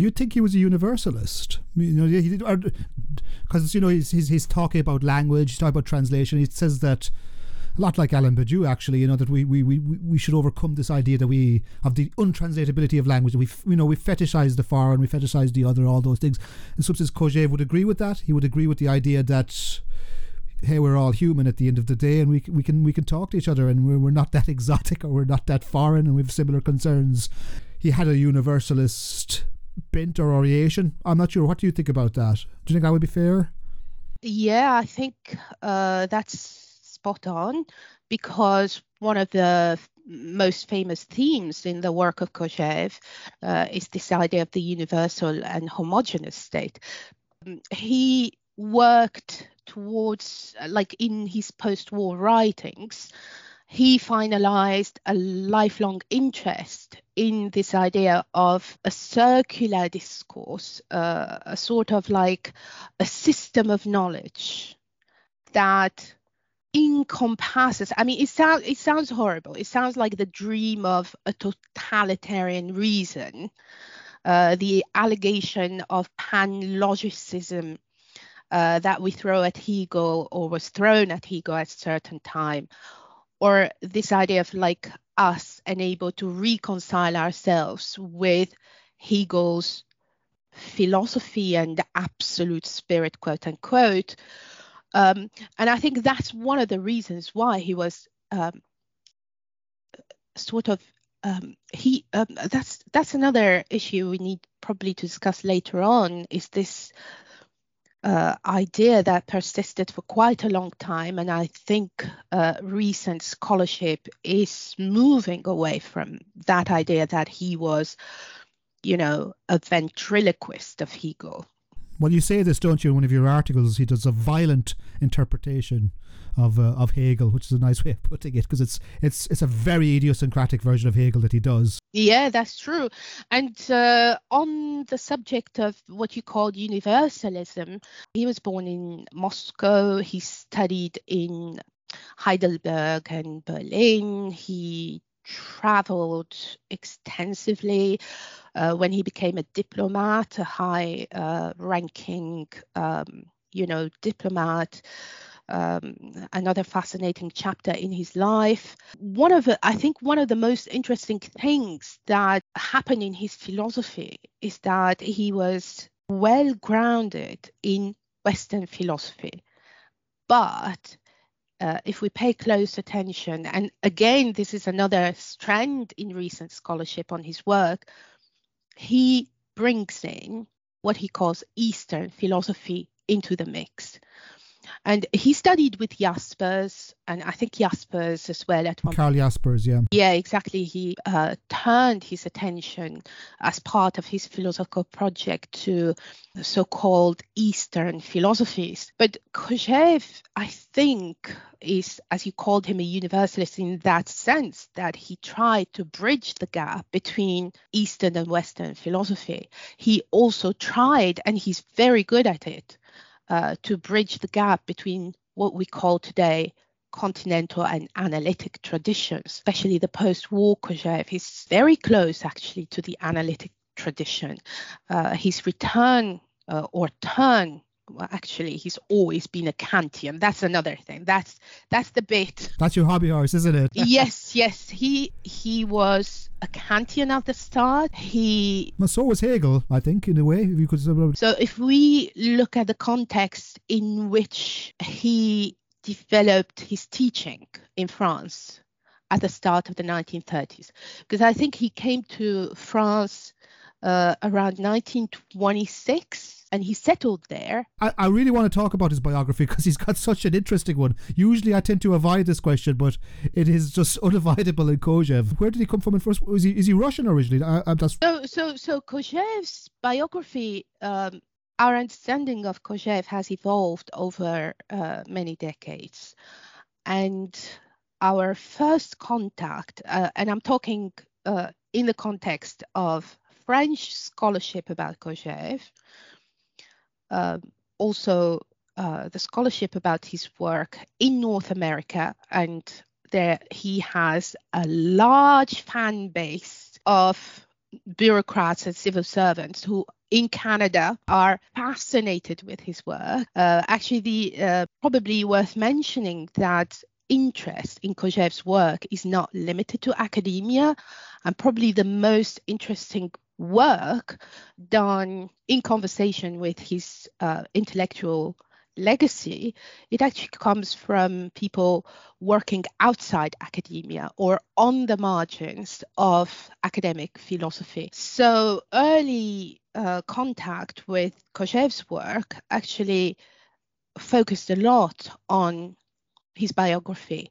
Do you think he was a universalist? You know, he did uh, because you know he's, he's he's talking about language, he's talking about translation. He says that a lot like Alain Badiou, actually, you know, that we, we, we, we should overcome this idea that we have the untranslatability of language. We, you know, we fetishize the foreign, we fetishize the other, all those things. And says Kojève would agree with that. He would agree with the idea that hey, we're all human at the end of the day, and we we can we can talk to each other, and we're, we're not that exotic or we're not that foreign, and we have similar concerns. He had a universalist bent or orientation. I'm not sure. What do you think about that? Do you think that would be fair? Yeah, I think uh, that's spot on because one of the most famous themes in the work of Kojève uh, is this idea of the universal and homogeneous state. He worked towards, like in his post war writings, he finalized a lifelong interest in this idea of a circular discourse, uh, a sort of like a system of knowledge that encompasses i mean it sounds it sounds horrible. It sounds like the dream of a totalitarian reason uh, the allegation of panlogicism uh, that we throw at hegel or was thrown at hegel at a certain time or this idea of like us and able to reconcile ourselves with hegel's philosophy and the absolute spirit quote unquote. Um, and I think that's one of the reasons why he was um, sort of um, he um, that's that's another issue we need probably to discuss later on is this uh, idea that persisted for quite a long time and i think uh, recent scholarship is moving away from that idea that he was you know a ventriloquist of hegel well, you say this, don't you, in one of your articles? He does a violent interpretation of uh, of Hegel, which is a nice way of putting it, because it's it's it's a very idiosyncratic version of Hegel that he does. Yeah, that's true. And uh, on the subject of what you called universalism, he was born in Moscow. He studied in Heidelberg and Berlin. He traveled extensively uh, when he became a diplomat, a high uh, ranking, um, you know, diplomat. Um, another fascinating chapter in his life. One of the, I think one of the most interesting things that happened in his philosophy is that he was well grounded in Western philosophy, but uh, if we pay close attention, and again, this is another strand in recent scholarship on his work, he brings in what he calls Eastern philosophy into the mix. And he studied with Jaspers, and I think Jaspers as well at one Karl Jaspers, yeah. Yeah, exactly. He uh, turned his attention as part of his philosophical project to so-called Eastern philosophies. But Kojève, I think, is, as you called him, a universalist in that sense that he tried to bridge the gap between Eastern and Western philosophy. He also tried, and he's very good at it, uh, to bridge the gap between what we call today continental and analytic traditions, especially the post-war Kojève is very close actually to the analytic tradition. Uh, his return uh, or turn well, actually he's always been a Kantian. That's another thing. That's that's the bit. That's your hobby horse, isn't it? yes, yes. He he was a Kantian at the start. He well, so was Hegel, I think, in a way. If you could. So if we look at the context in which he developed his teaching in France at the start of the 1930s, because I think he came to France uh, around 1926 and he settled there. I, I really want to talk about his biography because he's got such an interesting one. Usually I tend to avoid this question, but it is just unavoidable in Kojève. Where did he come from in first? Is he, is he Russian originally? I, I'm just... So, so, so Kojève's biography, um, our understanding of Kojève has evolved over uh, many decades. And our first contact, uh, and I'm talking uh, in the context of French scholarship about Kojève, uh, also uh, the scholarship about his work in North America, and there he has a large fan base of bureaucrats and civil servants who in Canada are fascinated with his work. Uh, actually, the uh, probably worth mentioning that interest in Kojève's work is not limited to academia, and probably the most interesting work done in conversation with his uh, intellectual legacy, it actually comes from people working outside academia or on the margins of academic philosophy. So early uh, contact with Kojève's work actually focused a lot on his biography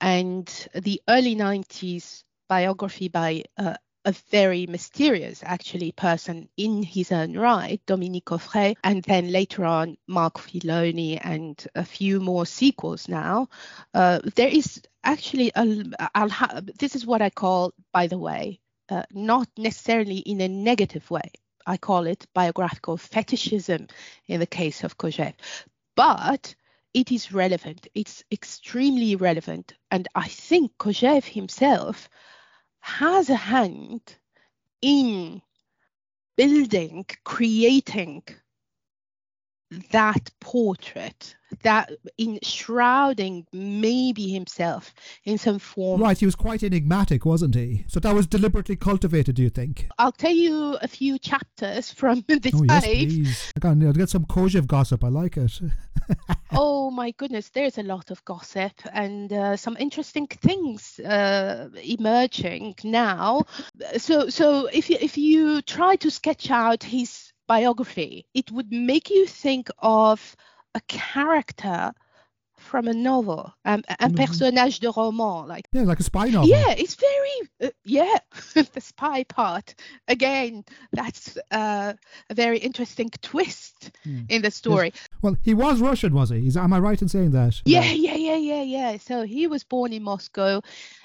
and the early 90s biography by uh, a very mysterious, actually, person in his own right, Dominique Auffret, and then later on Mark Filoni and a few more sequels now. Uh, there is actually a, I'll ha- this is what I call, by the way, uh, not necessarily in a negative way. I call it biographical fetishism in the case of Kojève. But it is relevant. It's extremely relevant. And I think Kojève himself has a hand in building, creating that portrait that in shrouding maybe himself in some form. Right he was quite enigmatic wasn't he? So that was deliberately cultivated do you think? I'll tell you a few chapters from this oh, yes, please. I will get some Kojève gossip. I like it. Oh my goodness there's a lot of gossip and uh, some interesting things uh, emerging now. So so if you if you try to sketch out his biography, it would make you think of a character from a novel, um, un mm-hmm. personnage de roman, like yeah, like a spy novel. Yeah, it's very uh, yeah, the spy part again. That's uh, a very interesting twist mm. in the story. Yes. Well, he was Russian, was he? Is, am I right in saying that? Yeah, yeah, yeah, yeah, yeah. So he was born in Moscow.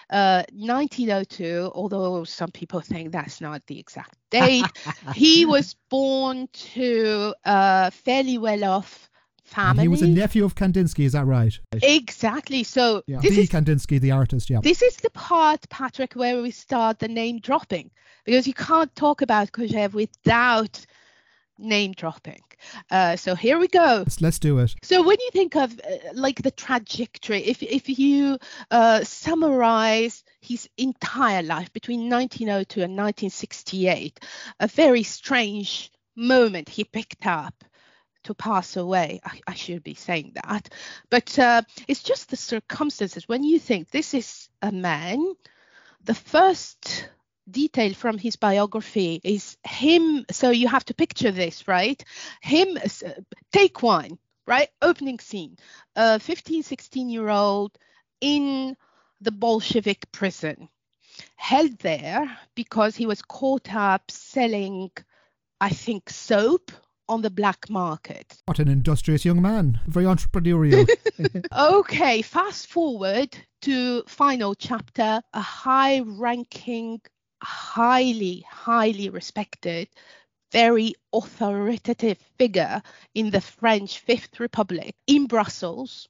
Uh, 1902, although some people think that's not the exact date, he was born to a fairly well off family. And he was a nephew of Kandinsky, is that right? Exactly. So yeah. this the is, Kandinsky, the artist, yeah. This is the part, Patrick, where we start the name dropping because you can't talk about Kojève without name dropping. Uh, so here we go. Let's, let's, do it. So when you think of uh, like the trajectory, if if you uh, summarize his entire life between 1902 and 1968, a very strange moment he picked up to pass away. I, I should be saying that, but uh, it's just the circumstances when you think this is a man. The first detail from his biography is him. So you have to picture this, right? Him, uh, take one, right? Opening scene, a 15, 16 year old in the Bolshevik prison, held there because he was caught up selling, I think, soap on the black market. What an industrious young man, very entrepreneurial. okay, fast forward to final chapter, a high ranking highly, highly respected, very authoritative figure in the French Fifth Republic in Brussels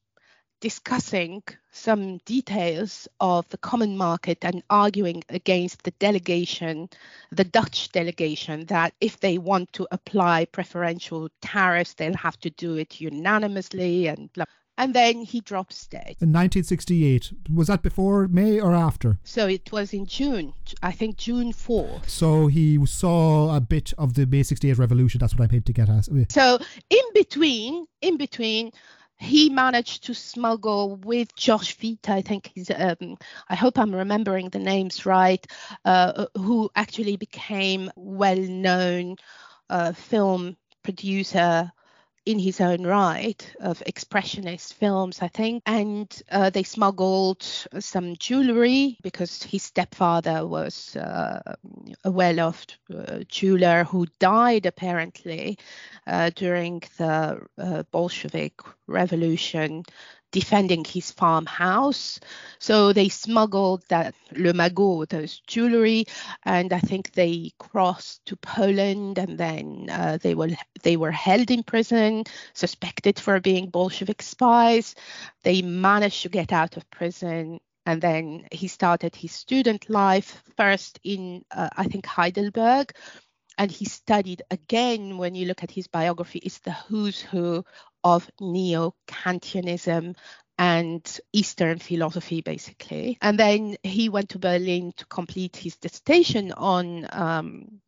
discussing some details of the common market and arguing against the delegation, the Dutch delegation, that if they want to apply preferential tariffs, they'll have to do it unanimously and blah and then he drops dead. In 1968. Was that before May or after? So it was in June, I think June 4th. So he saw a bit of the May 68 revolution. That's what I'm to get at. So in between, in between, he managed to smuggle with Josh Vita, I think he's, um, I hope I'm remembering the names right, uh, who actually became well known uh, film producer in his own right of expressionist films, I think. And uh, they smuggled some jewelry because his stepfather was uh, a well off uh, jeweler who died apparently uh, during the uh, Bolshevik Revolution defending his farmhouse. So they smuggled that le magot, those jewelry, and I think they crossed to Poland, and then uh, they were they were held in prison, suspected for being Bolshevik spies. They managed to get out of prison and then he started his student life first in, uh, I think, Heidelberg. And he studied again, when you look at his biography, it's the who's who of neo Kantianism and Eastern philosophy, basically. And then he went to Berlin to complete his dissertation on um,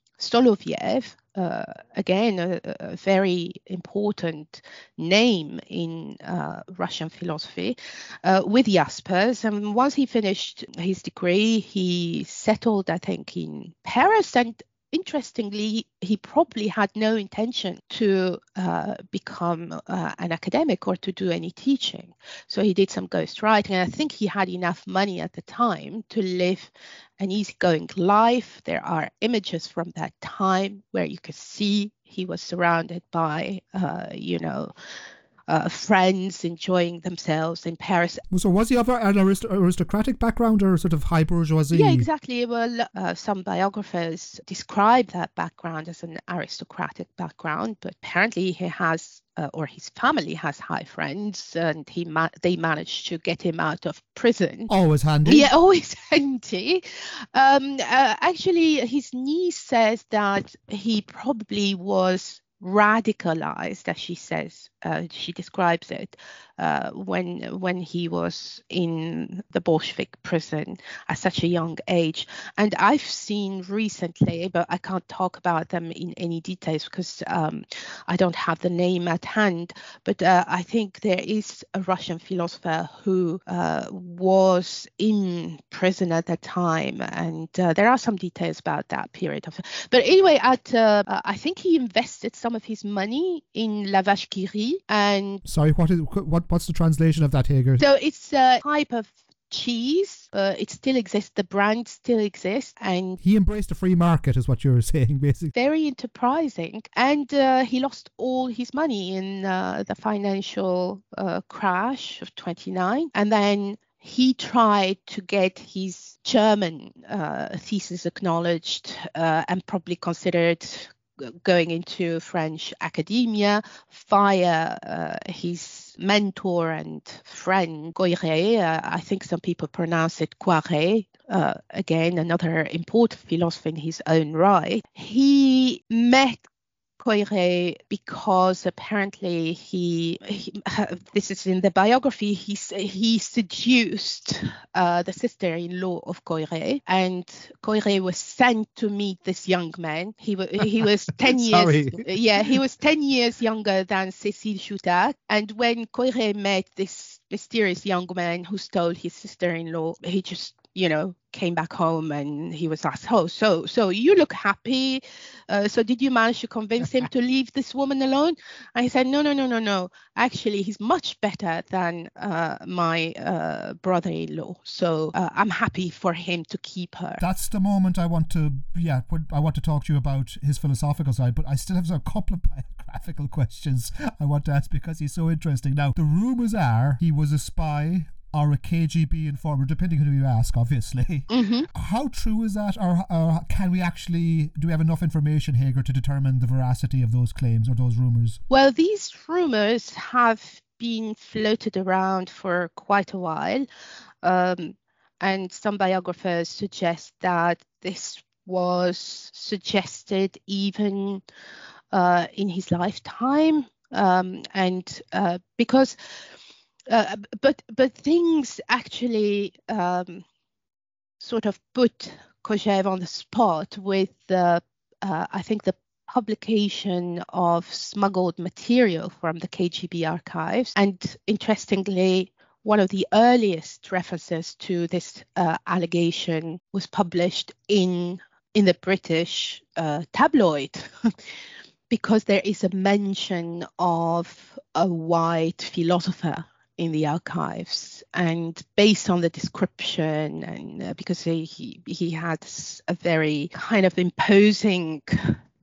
uh, again, a, a, very important name in uh, Russian philosophy, uh, with Jaspers. And once he finished his degree, he settled, I think, in Paris and interestingly, he probably had no intention to uh, become uh, an academic or to do any teaching. So he did some ghostwriting. And I think he had enough money at the time to live an easygoing life. There are images from that time where you could see he was surrounded by, uh, you know, uh, friends enjoying themselves in Paris. So was he of an aristocratic background or sort of high bourgeoisie? Yeah, exactly. Well, uh, some biographers describe that background as an aristocratic background, but apparently he has uh, or his family has high friends, and he ma- they managed to get him out of prison. Always handy. Yeah, always handy. Um, uh, actually, his niece says that he probably was radicalized, as she says, uh, she describes it, uh, when when he was in the Bolshevik prison at such a young age. And I've seen recently, but I can't talk about them in any details because um, I don't have the name at hand. But uh, I think there is a Russian philosopher who uh, was in prison at that time, and uh, there are some details about that period of. But anyway, at uh, I think he invested some of his money in La Vache qui rit and sorry, what is what? What's the translation of that, Hager? So it's a type of cheese. Uh, it still exists. The brand still exists, and he embraced a free market, is what you're saying, basically. Very enterprising, and uh, he lost all his money in uh, the financial uh, crash of 29, and then he tried to get his German uh, thesis acknowledged uh, and probably considered going into French academia via uh, his mentor and friend Goyré. Uh, I think some people pronounce it Koyré. Uh, again, another important philosopher in his own right. He met Koyré because apparently he, he this is in the biography, he, he seduced uh, the sister-in-law of Koyré, and Koyré was sent to meet this young man. He, he was 10 years, yeah, he was 10 years younger than Cécile Choutat. And when Koyré met this mysterious young man who stole his sister-in-law, he just you know came back home and he was asked oh so so you look happy. Uh, so did you manage to convince him to leave this woman alone? And he said no no no no no. Actually he's much better than uh, my uh, brother-in-law. So uh, i'm happy for him to keep her. That's the moment i want to yeah i want to talk to you about his philosophical side but i still have a couple of biographical questions i want to ask because he's so interesting. Now the rumors are he was a spy or a KGB informer, depending on who you ask, obviously. Mm-hmm. How true is that, or, or, can we actually do we have enough information, Hager, to determine the veracity of those claims or those rumors? Well, these rumors have been floated around for quite a while, um, and some biographers suggest that this was suggested even uh, in his lifetime, um, and uh, because uh, but but things actually um, sort of put Kojève on the spot with the uh, I think the publication of smuggled material from the KGB archives, and interestingly. One of the earliest references to this uh, allegation was published in in the British uh, tabloid, because there is a mention of a white philosopher in the archives and based on the description and uh, because he, he had a very kind of imposing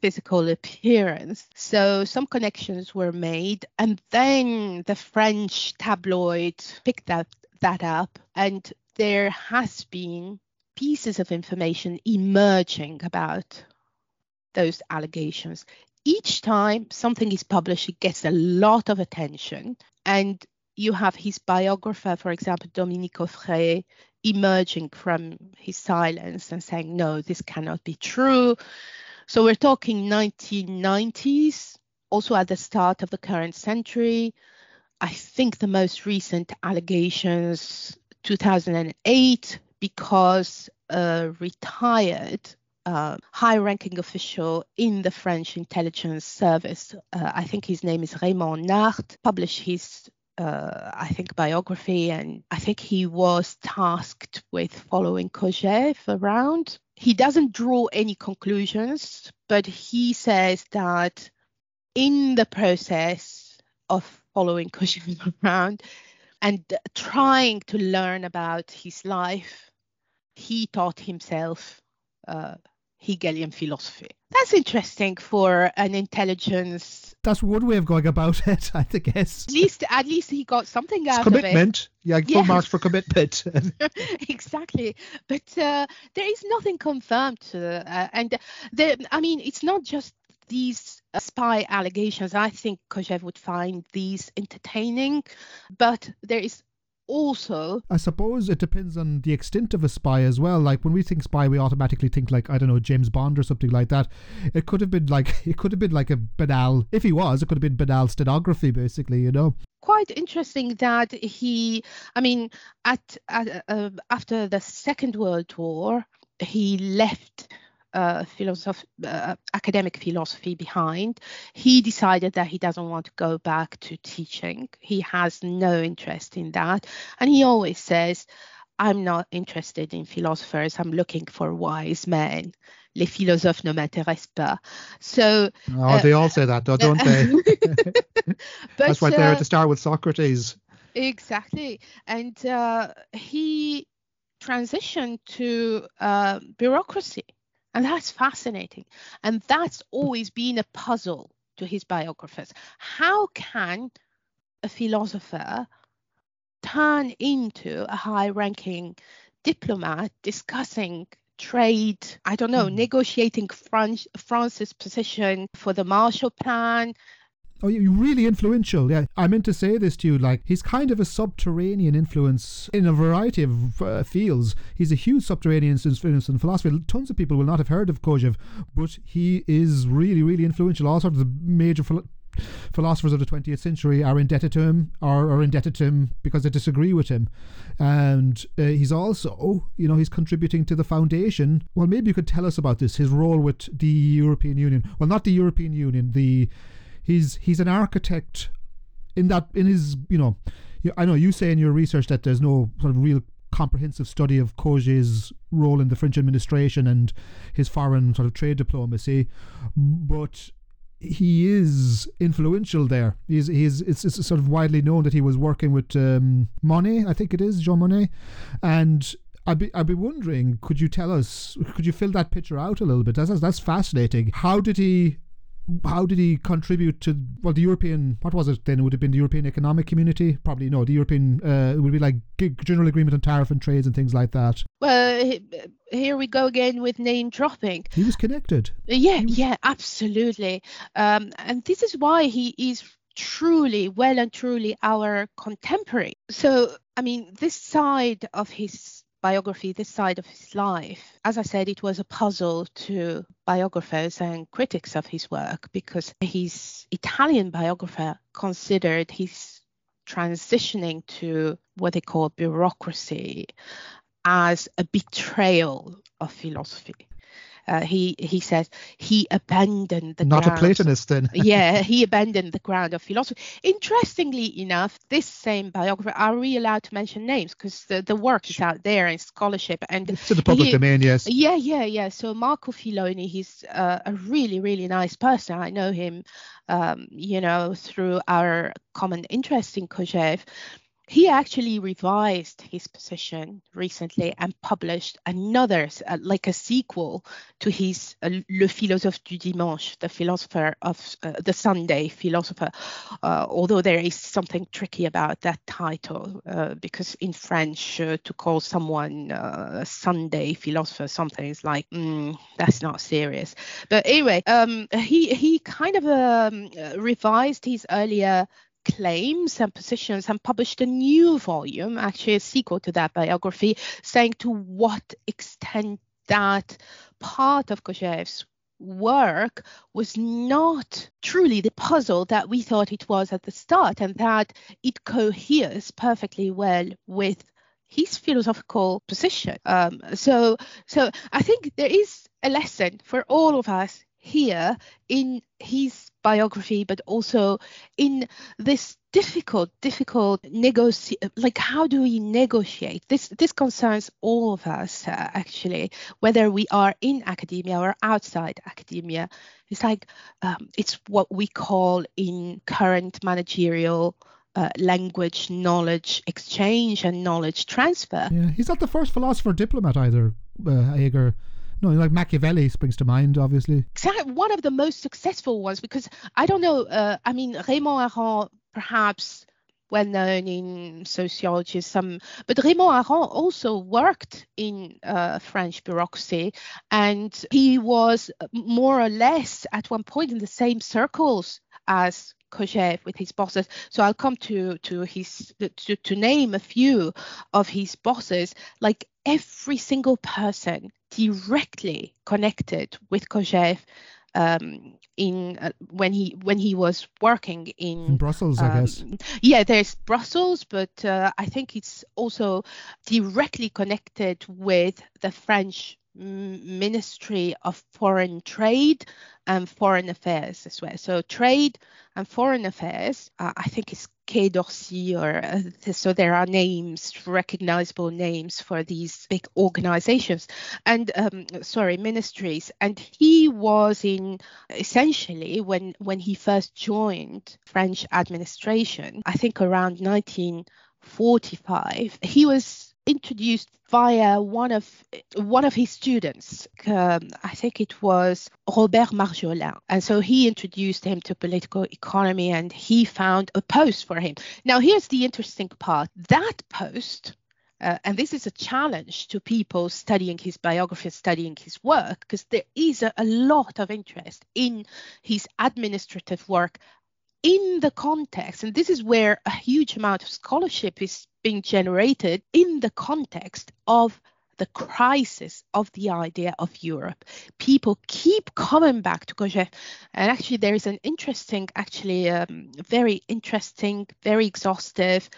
physical appearance. So some connections were made and then the french tabloid picked that that up and there has been pieces of information emerging about those allegations. Each time something is published it gets a lot of attention and you have his biographer, for example, Dominique Auffret, emerging from his silence and saying, no, this cannot be true. So we're talking 1990s, also at the start of the current century. I think the most recent allegations, 2008, because a retired uh, high ranking official in the French intelligence service, uh, I think his name is Raymond Nart, published his uh, I think, biography, and I think he was tasked with following Kojève around. He doesn't draw any conclusions, but he says that in the process of following Kojève around and trying to learn about his life, he taught himself uh, Hegelian philosophy. That's interesting for an intelligence. That's one way of going about it, I guess. At least, at least he got something out commitment. of it. Commitment. Yeah, full marks for commitment. exactly, but uh, there is nothing confirmed, uh, and the, I mean, it's not just these uh, spy allegations. I think Kojève would find these entertaining, but there is also i suppose it depends on the extent of a spy as well. Like when we think spy we automatically think like i don't know james bond or something like that. It could have been like it could have been like a banal if he was it could have been banal stenography basically you know? Quite interesting that he i mean at, at uh, after the second world war he left uh, philosoph- uh, academic philosophy behind. He decided that he doesn't want to go back to teaching. He has no interest in that. And he always says, I'm not interested in philosophers. I'm looking for wise men. Les philosophes ne m'intéressent pas. So. Oh, uh, they all say that, though, don't they? but, That's right there at uh, the start with Socrates. Exactly. And uh, he transitioned to uh, bureaucracy and that's fascinating. And that's always been a puzzle to his biographers. How can a philosopher turn into a high ranking diplomat discussing trade, I don't know, mm. negotiating France, France's position for the Marshall Plan, Oh, you're really influential. Yeah, I meant to say this to you. Like, he's kind of a subterranean influence in a variety of uh, fields. He's a huge subterranean influence in philosophy. Tons of people will not have heard of Kojève, but he is really, really influential. All sorts of major philo- philosophers of the 20th century are indebted to him, or are indebted to him because they disagree with him. And uh, he's also, you know, he's contributing to the foundation. Well, maybe you could tell us about this, his role with the European Union. Well, not the European Union, the he's he's an architect in that in his you know I know you say in your research that there's no sort of real comprehensive study of Kojève's role in the French administration and his foreign sort of trade diplomacy, but he is influential there. He's he's it's, it's sort of widely known that he was working with um, Monnet, I think it is Jean Monnet, and I'd be I'd be wondering, could you tell us, could you fill that picture out a little bit? That's that's fascinating. How did he how did he contribute to well the European what was it then? It would have been the European Economic Community? Probably no the European uh, it would be like general agreement on tariff and trades and things like that. Well here we go again with name dropping. He was connected. Yeah was... yeah absolutely. Um, and this is why he is truly well and truly our contemporary. So I mean this side of his biography, this side of his life. As I said, it was a puzzle to biographers and critics of his work because his Italian biographer considered his transitioning to what they call bureaucracy as a betrayal of philosophy. Uh, he he says he abandoned the not ground. a Platonist then. yeah, he abandoned the ground of philosophy. Interestingly enough, this same biographer are we allowed to mention names because the, the work is out there in scholarship and it's in the public he, domain. Yes. Yeah, yeah, yeah. So Marco Filoni, he's uh, a really really nice person. I know him, um, you know, through our common interest in Kojève he actually revised his position recently and published another, uh, like a sequel to his uh, Le philosophe du dimanche, the philosopher of uh, the Sunday philosopher. Uh, although there is something tricky about that title, uh, because in French, uh, to call someone a Sunday philosopher, something is like, mm, that's not serious. But anyway, um, he he kind of um, revised his earlier claims and positions and published a new volume, actually a sequel to that biography, saying to what extent that part of Kojève's work was not truly the puzzle that we thought it was at the start, and that it coheres perfectly well with his philosophical position. Um, so, so I think there is a lesson for all of us here in his biography, but also in this difficult, difficult negotiate. Like, how do we negotiate? This this concerns all of us uh, actually, whether we are in academia or outside academia. It's like um, it's what we call in current managerial. Uh, language knowledge exchange and knowledge transfer. Yeah, he's not the first philosopher diplomat either, uh. No, like Machiavelli springs to mind, obviously. Exactly, one of the most successful ones because I don't know. Uh, I mean, Raymond Aron, perhaps well known in sociology, some, but Raymond Aron also worked in uh, French bureaucracy, and he was more or less at one point in the same circles as Kojève with his bosses. So I'll come to to his to, to name a few of his bosses. Like every single person directly connected with Kojève um, in uh, when he when he was working in, in Brussels, um, I guess. Yeah, there's Brussels, but uh, I think it's also directly connected with the French Ministry of Foreign Trade and Foreign Affairs as well. So trade and foreign affairs, uh, I think it's Quai d'Orsay, or uh, so there are names, recognizable names for these big organizations and um, sorry ministries. And he was in essentially when when he first joined French administration, I think around 1945, he was introduced via one of one of his students. Um, I think it was Robert Marjolin, and so he introduced him to political economy, and he found a post for him. Now, here's the interesting part: that post. Uh, and this is a challenge to people studying his biography, studying his work, because there is a, a lot of interest in his administrative work in the context, and this is where a huge amount of scholarship is being generated in the context of the crisis of the idea of Europe. People keep coming back to Kojève. And actually, there is an interesting, actually, um, very interesting, very exhaustive,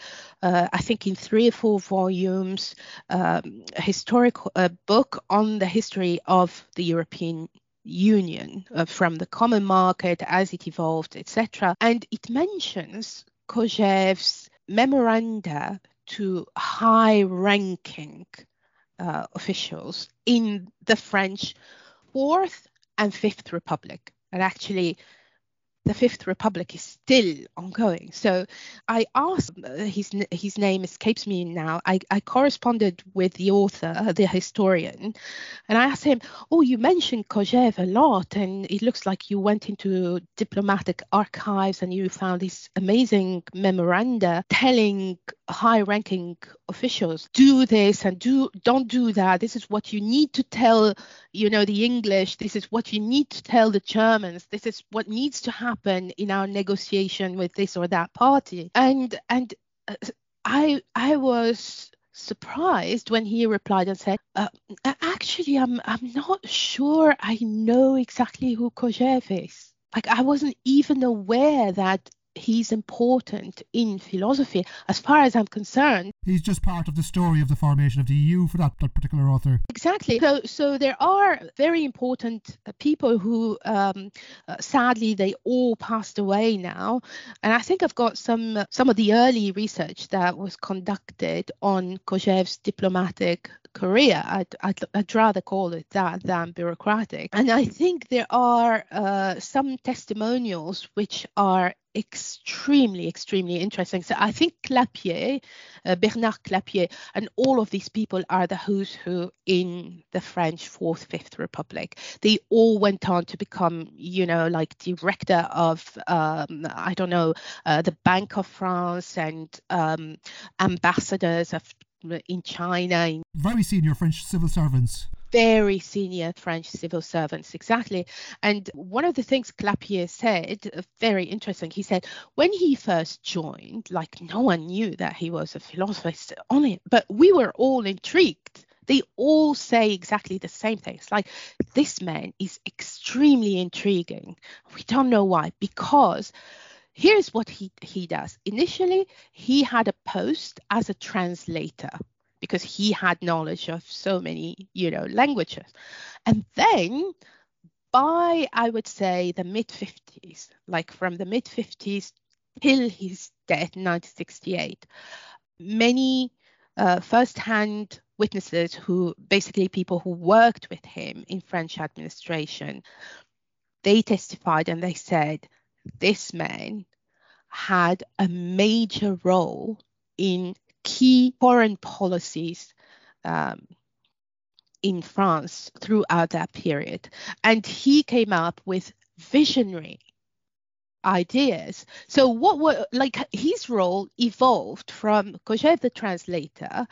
uh, I think in three or four volumes, um, historical uh, book on the history of the European union uh, from the common market as it evolved, etc. And it mentions Kojève's memoranda to high ranking uh, officials in the French Fourth and Fifth Republic. And actually, the Fifth Republic is still ongoing. So I asked, uh, his his name escapes me now. I, I corresponded with the author, the historian, and I asked him, "Oh, you mentioned Kojève a lot, and it looks like you went into diplomatic archives and you found these amazing memoranda telling high-ranking officials do this and do don't do that. This is what you need to tell, you know, the English. This is what you need to tell the Germans. This is what needs to happen." in our negotiation with this or that party and and uh, i i was surprised when he replied and said uh, actually i'm i'm not sure i know exactly who Kojève is like i wasn't even aware that he's important in philosophy as far as I'm concerned. He's just part of the story of the formation of the EU for that, that particular author. Exactly. So, so there are very important uh, people who, um, uh, sadly, they all passed away now. And I think I've got some uh, some of the early research that was conducted on Kojève's diplomatic career. I'd, I'd, I'd, rather call it that than bureaucratic. And I think there are uh, some testimonials which are extremely, extremely interesting. So I think Clappier, uh, Bernard Clappier, and all of these people are the who's who in the French Fourth, Fifth Republic. They all went on to become, you know, like director of, um, I don't know, uh, the Bank of France and um, ambassadors of in China. Very senior French civil servants. Very senior French civil servants, exactly. And one of the things Clappier said, uh, very interesting, he said when he first joined, like no one knew that he was a philosopher on it, but we were all intrigued. They all say exactly the same things. Like this man is extremely intriguing. We don't know why, because here's what he, he does. Initially, he had a post as a translator because he had knowledge of so many, you know, languages. And then by I would say the mid 50s, like from the mid 50s till his death in 1968, many uh, first-hand witnesses who basically people who worked with him in French administration, they testified and they said this man had a major role in key foreign policies um, in France throughout that period. And he came up with visionary ideas. So what were like his role evolved from Kojève the translator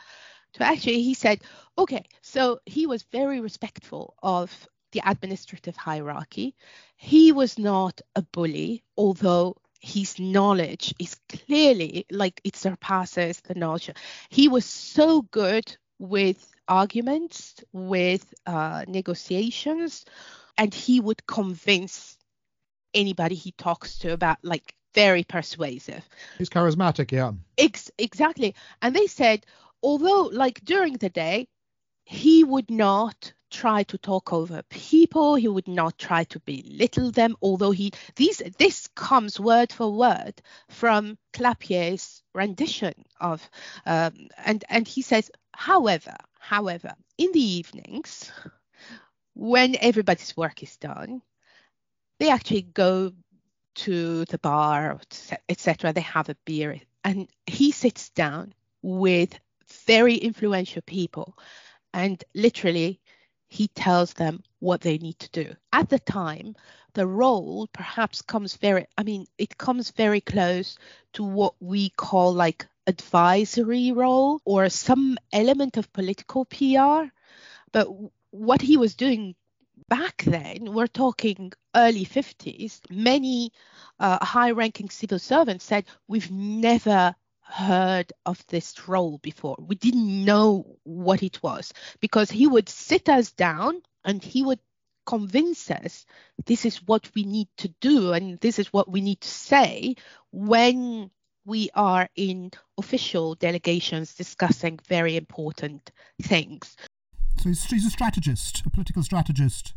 to actually he said, okay, so he was very respectful of the administrative hierarchy. He was not a bully, although his knowledge is clearly like it surpasses the knowledge. He was so good with arguments, with uh, negotiations, and he would convince anybody he talks to about like very persuasive. He's charismatic, yeah. Ex- exactly. And they said, although like during the day, he would not try to talk over people. He would not try to belittle them although he these this comes word for word from clappier's rendition of um, and and he says however however in the evenings when everybody's work is done they actually go to the bar etc they have a beer and he sits down with very influential people and literally he tells them what they need to do. At the time, the role perhaps comes very, I mean, it comes very close to what we call like advisory role or some element of political PR. But what he was doing back then, we're talking early 50s, many uh, high ranking civil servants said, We've never heard of this role before. We didn't know what it was because he would sit us down and he would convince us this is what we need to do and this is what we need to say when we are in official delegations discussing very important things. So he's, a strategist, a political strategist.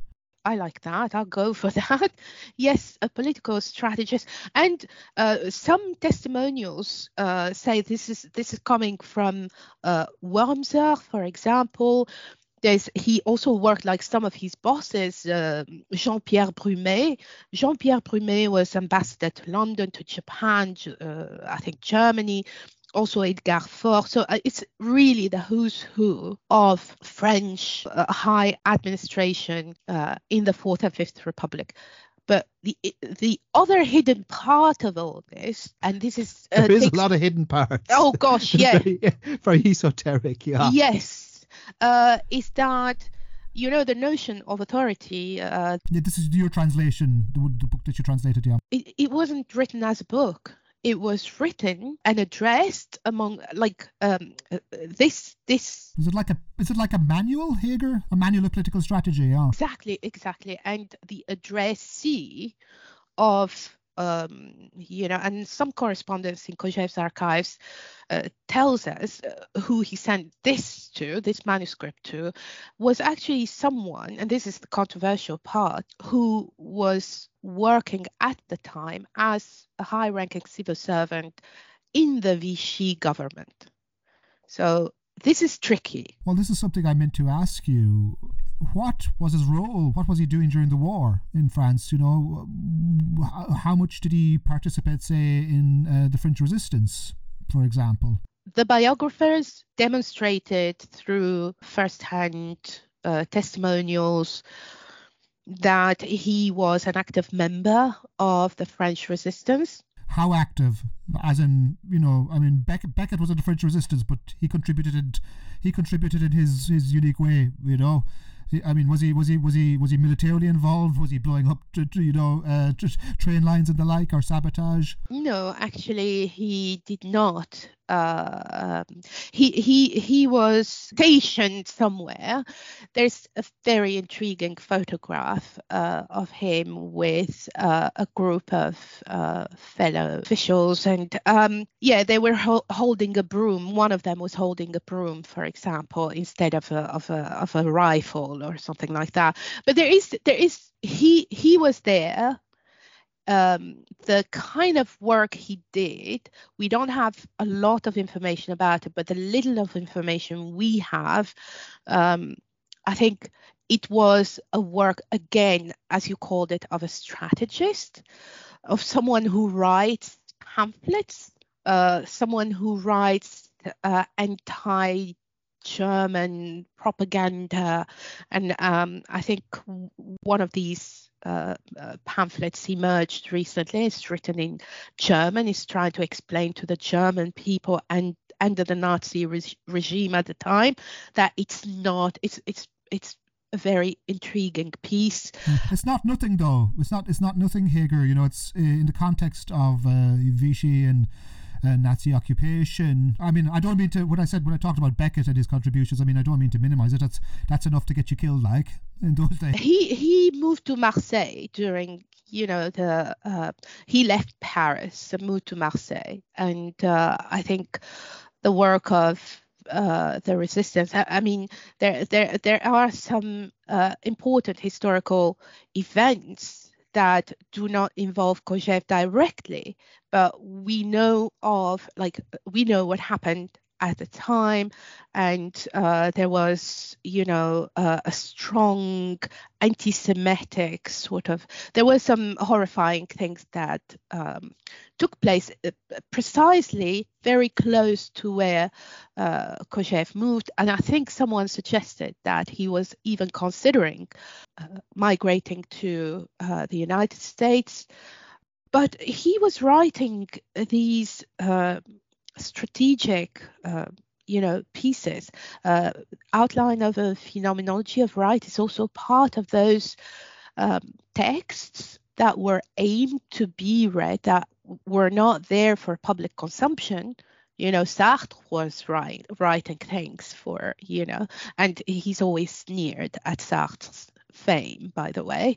I like that. I'll go for that. yes, a political strategist. And uh, some testimonials uh, say this is this is coming from uh, Wormser, for example. There's, he also worked like some of his bosses, uh, Jean-Pierre Brunet. Jean-Pierre Brunet was ambassador to London, to Japan, uh, I think Germany also Edgar Faure. So uh, it's really the who's who of French uh, high administration uh, in the Fourth and Fifth Republic. But the the other hidden part of all this, and this is uh, there is takes, a lot of hidden parts. Oh gosh, yeah, very, very esoteric, yeah. Yes, uh, is that you know the notion of authority. Uh, yeah, this is your translation, the, the book that you translated, yeah. It, it wasn't written as a book it was written and addressed among like um, this this is it like a is it like a manual Hager? A manual of political strategy yeah. Exactly exactly. And the addressee of um, you know, and some correspondence in Kojève's archives uh, tells us uh, who he sent this to, this manuscript to, was actually someone, and this is the controversial part, who was working at the time as a high ranking civil servant in the Vichy government. So this is tricky. Well, this is something I meant to ask you what was his role? What was he doing during the war in France? You know, how much did he participate, say, in uh, the French resistance, for example? The biographers demonstrated through first-hand uh, testimonials that he was an active member of the French resistance how active as in you know i mean beckett, beckett was in the french resistance but he contributed he contributed in his his unique way you know I mean, was he was he was he was he militarily involved? Was he blowing up, you know, uh, train lines and the like, or sabotage? No, actually, he did not. Uh, he he he was stationed somewhere. There's a very intriguing photograph uh, of him with uh, a group of uh, fellow officials, and um, yeah, they were ho- holding a broom. One of them was holding a broom, for example, instead of a of a of a rifle or something like that. But there is there is he he was there um, the kind of work he did, we don't have a lot of information about it, but the little of information we have, um, I think it was a work, again, as you called it, of a strategist, of someone who writes pamphlets, uh, someone who writes uh, anti German propaganda. And um, I think one of these uh, uh, pamphlets emerged recently. It's written in German. It's trying to explain to the German people and under the Nazi re- regime at the time that it's not. It's it's it's a very intriguing piece. It's not nothing though. It's not. It's not nothing, Hager. You know, it's uh, in the context of uh, Vichy and uh, Nazi occupation. I mean, I don't mean to. What I said when I talked about Beckett and his contributions, I mean, I don't mean to minimize it. That's that's enough to get you killed, like in those days. He he moved to Marseille during you know the uh, he left Paris and moved to Marseille, and uh, I think the work of uh, the resistance. I, I, mean, there there there are some uh, important historical events that do not involve Kojève directly, but we know of like we know what happened at the time and uh, there was you know uh, a strong anti-semitic sort of there were some horrifying things that um, took place uh, precisely very close to where uh, moved and i think someone suggested that he was even considering uh, migrating to uh, the united states. But he was writing these strategic uh, you know pieces. Uh, outline of a phenomenology of right is also part of those um, texts that were aimed to be read that were not there for public consumption. You know sartre was right, writing things for you know and he's always sneered at sartre's fame by the way.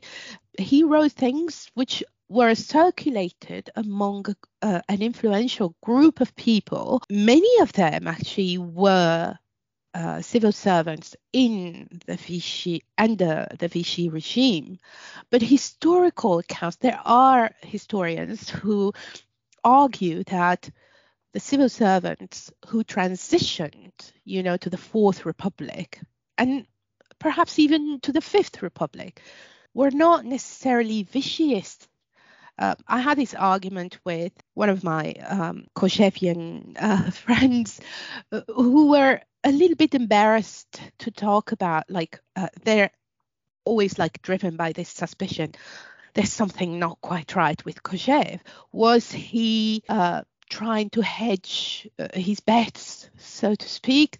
He wrote things which were circulated among uh, an influential group of people. Many of them actually were uh, civil servants in the Vichy under the Vichy regime. But historical accounts, there are historians who argue that the civil servants who transitioned, you know, to the Fourth Republic and perhaps even to the Fifth Republic were not necessarily Vichyist uh, I had this argument with one of my um, uh, friends uh, who were a little bit embarrassed to talk about, like, uh, they're always like driven by this suspicion there's something not quite right with Kojève. Was he uh, trying to hedge uh, his bets, so to speak?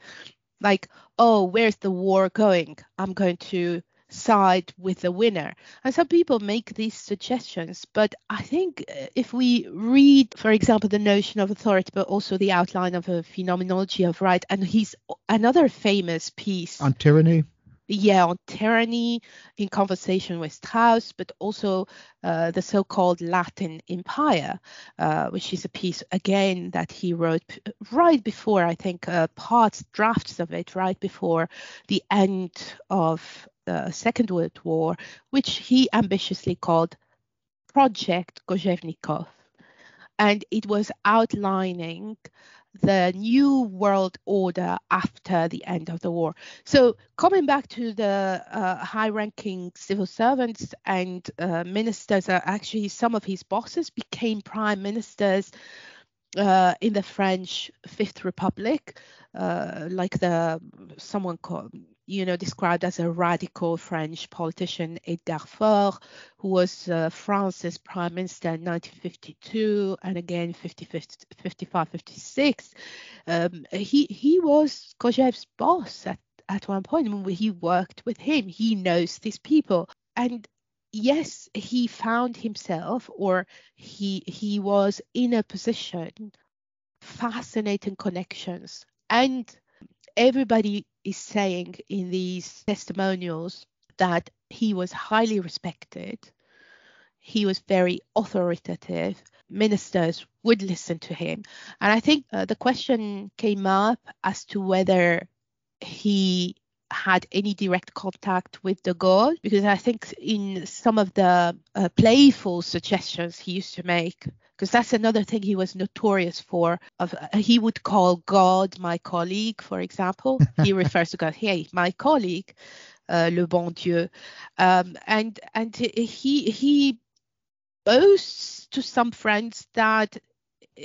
Like, oh, where's the war going? I'm going to side with the winner. And some people make these suggestions, but I think uh, if we read, for example, the notion of authority, but also the outline of a phenomenology of right, and he's another famous piece on tyranny yeah, on tyranny in conversation with Strauss, but also uh, the so-called Latin Empire, uh, which is a piece again that he wrote right before I think uh, parts drafts of it right before the end of the Second World War, which he ambitiously called Project Kojevnikov, and it was outlining the new world order after the end of the war. So, coming back to the uh, high ranking civil servants and uh, ministers, uh, actually, some of his bosses became prime ministers uh, in the French Fifth Republic, uh, like the someone called you know, described as a radical French politician, Edgar Faure, who was uh, France's prime minister in 1952 and again 50, 55, 56. Um, he he was Kojève's boss at at one point he worked with him. He knows these people. And yes, he found himself or he he was in a position fascinating connections and everybody is saying in these testimonials that he was highly respected. He was very authoritative. Ministers would listen to him. And i think uh, the question came up as to whether he had any direct contact with de Gaulle because I think in some of the uh, playful suggestions he used to make, because that's another thing he was notorious for. Of uh, he would call God my colleague, for example. he refers to God, hey, my colleague, uh, le bon Dieu, um, and and he he boasts to some friends that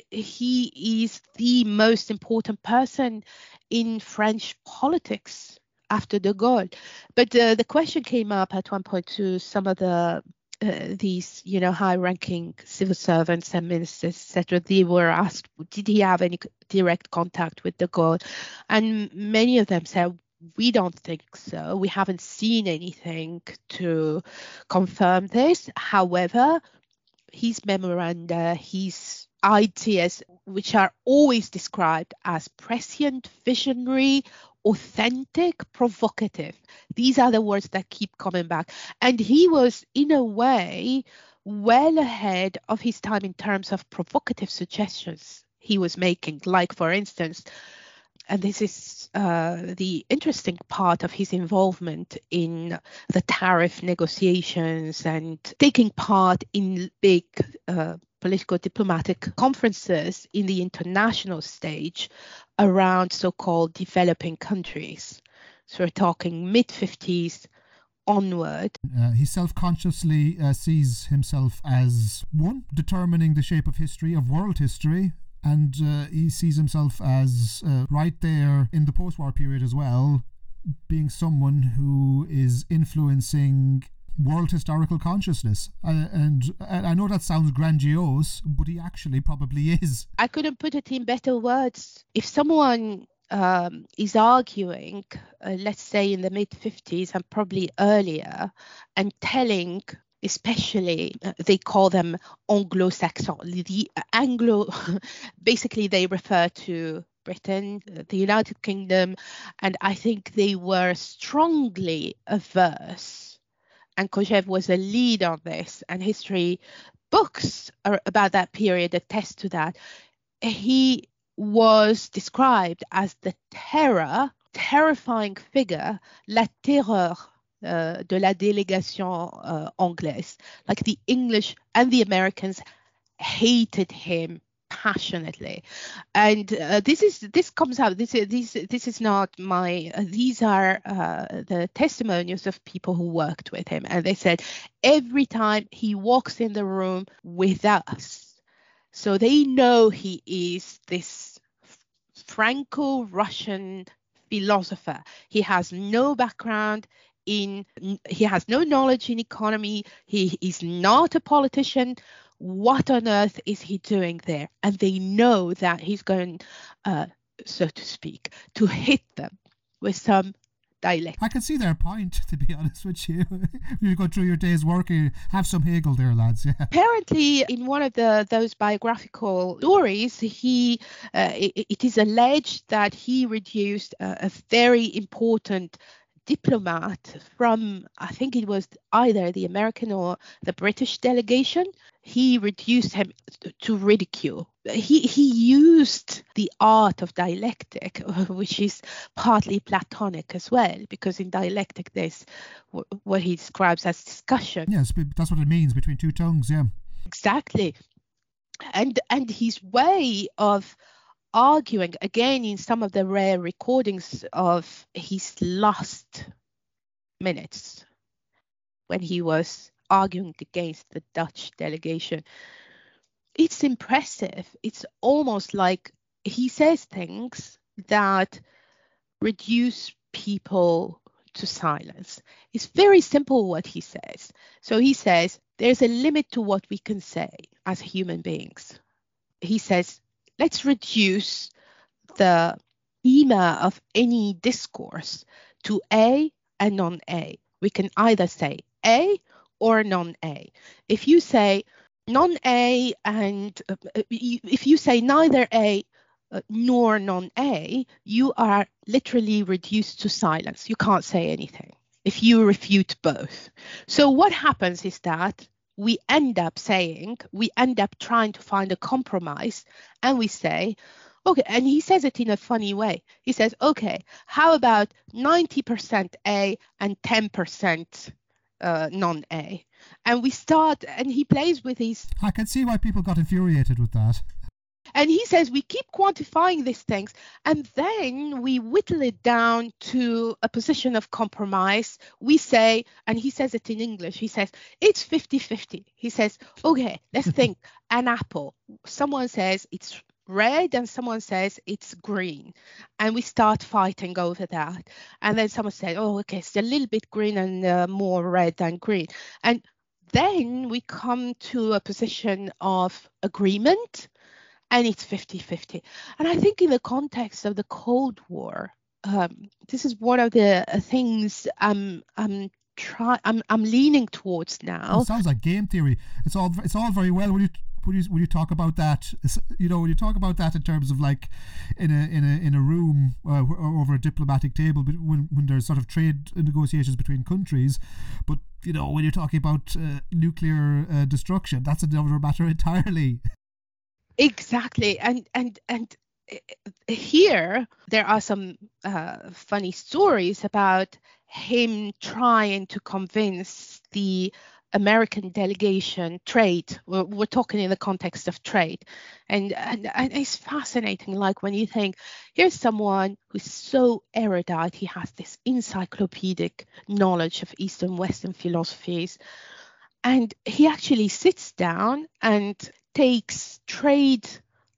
he is the most important person in French politics after de Gaulle. But uh, the question came up at one point to some of the uh, these, you know, high-ranking civil servants and ministers, etc. They were asked, did he have any direct contact with de Gaulle? And many of them said, we don't think so. We haven't seen anything to confirm this. However, his memoranda, his ideas, which are always described as prescient, visionary, authentic, provocative. These are the words that keep coming back. And he was, in a way, well ahead of his time in terms of provocative suggestions he was making. Like, for instance, and this is uh, the interesting part of his involvement in the tariff negotiations and taking part in big uh, political diplomatic conferences in the international stage around so called developing countries. So we're talking mid 50s onward. Uh, he self consciously uh, sees himself as one, determining the shape of history, of world history, and uh, he sees himself as uh, right there in the post war period as well, being someone who is influencing world historical consciousness. Uh, and I know that sounds grandiose, but he actually probably is. I couldn't put it in better words. If someone um, is arguing, uh, let's say in the mid 50s and probably earlier, and telling especially uh, they call them anglo-saxon the anglo basically they refer to britain the united kingdom and i think they were strongly averse and Kojève was a lead on this, and history books about that period attest to that. He was described as the terror, terrifying figure, la terreur uh, de la délégation uh, anglaise. Like the English and the Americans hated him passionately. And uh, this is this comes out this is this this is not my uh, these are uh, the testimonials of people who worked with him. And they said every time he walks in the room with us so they know he is this franco-russian philosopher. He has no background in he has no knowledge in economy. He is not a politician what on earth is he doing there? And they know that he's going, uh, so to speak, to hit them with some dialect. I can see their point, to be honest with you. you go through your day's work, you have some Hegel there, lads. Yeah. Apparently, in one of the those biographical stories, he uh, it, it is alleged that he reduced a, a very important diplomat from, I think it was either the American or the British delegation. He reduced him to ridicule. He, he used the art of dialectic, which is partly Platonic as well, because in dialectic there's what he describes as discussion. Yes, that's what it means between two tongues, yeah. Exactly. And and his way of arguing again in some of the rare recordings of his last minutes when he was arguing against the Dutch delegation. It's impressive. It's almost like he says things that reduce people to silence. It's very simple what he says. So he says there's a limit to what we can say as human beings. He says let's reduce the schema of any discourse to A and non A. We can either say A or non A. If you say non A and uh, uh if you say neither A uh, nor non A, you are literally reduced to silence. You can't say anything if you refute both. So, what happens is that we end up saying, we end up trying to find a compromise, and we say, okay, and he says it in a funny way. He says, okay, how about 90% A and 10% uh, non A? And we start, and he plays with these. I can see why people got infuriated with that. And he says we keep quantifying these things and then we whittle it down to a position of compromise. We say, and he says it in English, he says, it's 50 50. He says, okay, let's think an apple. Someone says it's red and someone says it's green and we start fighting over that and then someone says oh okay it's a little bit green and uh, more red than green and then we come to a position of agreement and it's 50 50. And I think, in the context of the Cold War, um, this is one of the uh, things I'm, I'm try I'm, I'm leaning towards now. It sounds like game theory. It's all it's all very well when you when you when you talk about that. You know when you talk about that in terms of like in a in a in a room uh, over a diplomatic table, but when when there's sort of trade negotiations between countries, but you know when you're talking about uh, nuclear uh, destruction, that's another matter entirely. Exactly, and and and eh, here there are some uh, funny stories about him trying to convince the American delegation trade. We're, we're, talking in the context of trade, and, and and it's fascinating. Like when you think, here's someone who's so erudite, he has this encyclopedic knowledge of Eastern Western philosophies, and he actually sits down and takes trade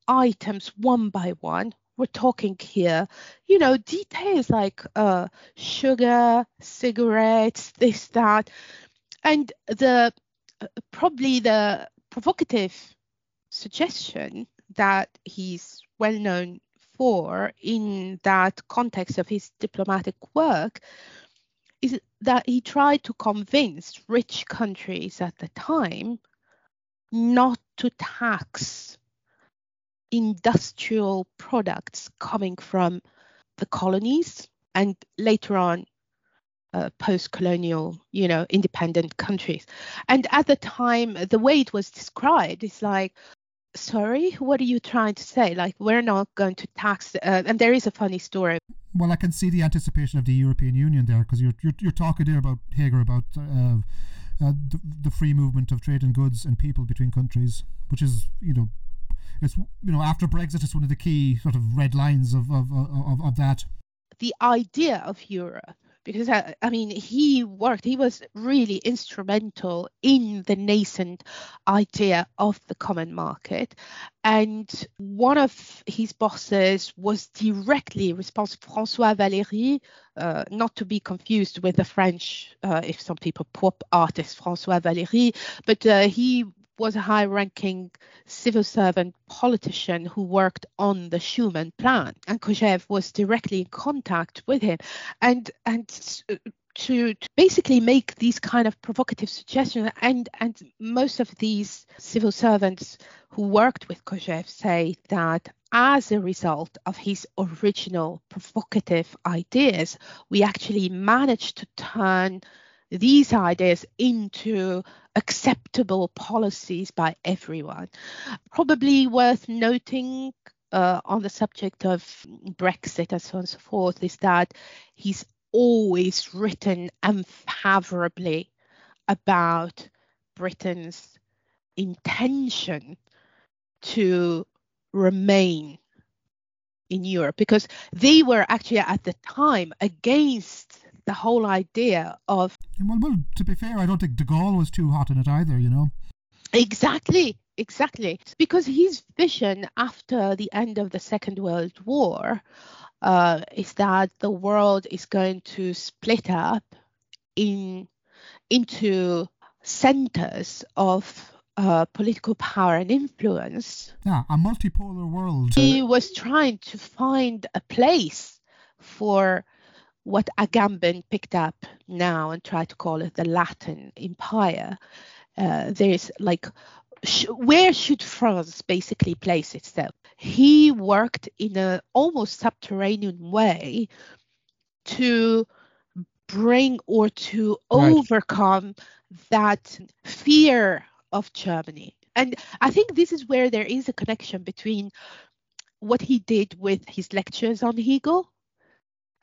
items one by one. We're talking here, you know, details like uh, sugar, cigarettes, this, that, and the uh, probably the provocative suggestion that he's well known for in that context of his diplomatic work is that he tried to convince rich countries at the time not to tax industrial products coming from the colonies and later on uh, post-colonial, you know, independent countries. And at the time, the way it was described is like, sorry, what are you trying to say? Like, we're not going to tax. Uh, and there is a funny story. Well, I can see the anticipation of the European Union there because you're, you're, you're talking there about Hager about uh, uh, the, the free movement of trade and goods and people between countries, which is you know it's you know after Brexit it's one of the key sort of red lines of of of, of that. The idea of Europe because I, I, mean he worked he was really instrumental in the nascent idea of the common market. And one of his bosses was directly responsible François Valéry uh, not to be confused with the French uh, if some people pop artist François Valéry but uh, he was a high ranking civil servant politician who worked on the Schuman plan. And Kojève was directly in contact with him. And, and uh, to, to, basically make these kind of provocative suggestions and and most of these civil servants who worked with Kojève say that as a result of his original provocative ideas we actually managed to turn these ideas into acceptable policies by everyone. Probably worth noting uh, on the subject of Brexit and so on and so forth is that he's always written unfavorably about Britain's intention to remain in Europe because they were actually at the time against the whole idea of. Well, well, to be fair, I don't think De Gaulle was too hot in it either, you know. Exactly, exactly. Because his vision after the end of the Second World War uh, is that the world is going to split up in into centers of uh, political power and influence. Yeah, a multipolar world. He was trying to find a place for what Agamben picked up now and tried to call it the Latin Empire. Uh, there's like, sh- where should France basically place itself? He worked in a almost subterranean way to bring or to right. overcome that fear of Germany. And I think this is where there is a connection between what he did with his lectures on Hegel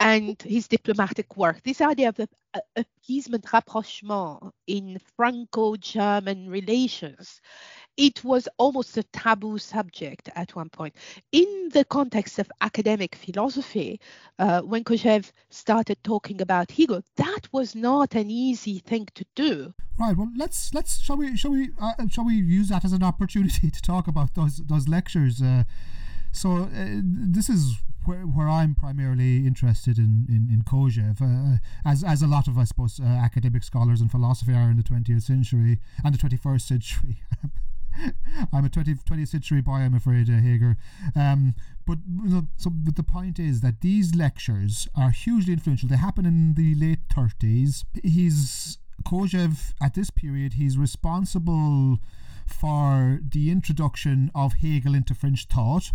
and his diplomatic work. This idea of appeasement rapprochement in Franco-German relations, it was almost a taboo subject at one point. In the context of academic philosophy, uh, when Kojève started talking about Hegel, that was not an easy thing to do. Right. Well, let's let's shall we shall we uh, shall we use that as an opportunity to talk about those those lectures. Uh, so uh, this is where, where I'm primarily interested in in, in Kojève, uh, as as a lot of I suppose uh, academic scholars and philosophy are in the 20th century and the 21st century. I'm a 20th, 20th century boy, I'm afraid, uh, Hager. Um, but so but the point is that these lectures are hugely influential. They happen in the late 30s. He's Kojève at this period. He's responsible for the introduction of Hegel into French thought.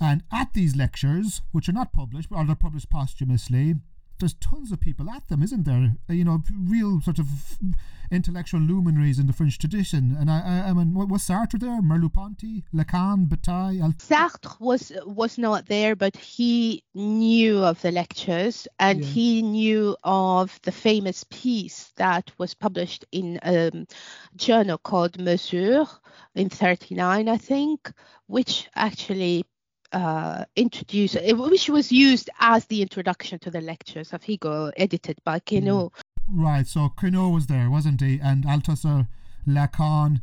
And at these lectures, which are not published, but are published posthumously, there's tons of people at them, isn't there? Uh, you know, real sort of intellectual luminaries in the French tradition. And I, I, I mean, was Sartre there? Merleau-Ponty, Lacan, Bataille? Al- Sartre was was not there, but he knew of the lectures and yeah. he knew of the famous piece that was published in a journal called Mesure in 39, I think, which actually uh, introduced, which was used as the introduction to the lectures of Hegel, edited by Queneau. Mm. Right, so Queneau was there, wasn't he? And Althusser, Lacan,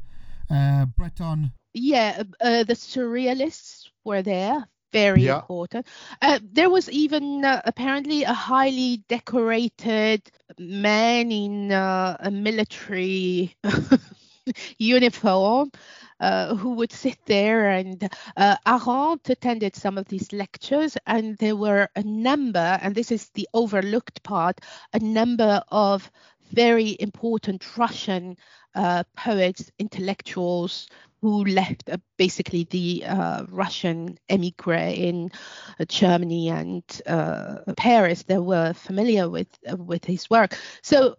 uh, Breton. Yeah, uh, the surrealists were there. Very yeah. important. Uh, there was even uh, apparently a highly decorated man in uh, a military uniform uh, who would sit there and uh, Arendt attended some of these lectures and there were a number and this is the overlooked part a number of very important Russian uh, poets intellectuals who left uh, basically the uh, Russian emigre in uh, Germany and uh, Paris that were familiar with uh, with his work. So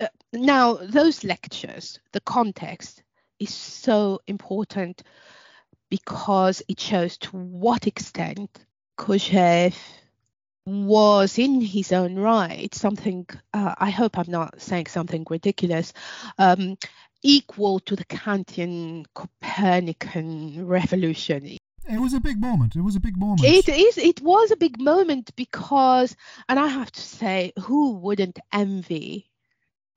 uh, now those lectures, the context, is so important because it shows to what extent Kojève was in his own right. Something uh, i hope i'm not saying something ridiculous um, equal to the kantian copernican revolution. It was a big moment. It was a big moment. It is it was a big moment because and i have to say who wouldn't envy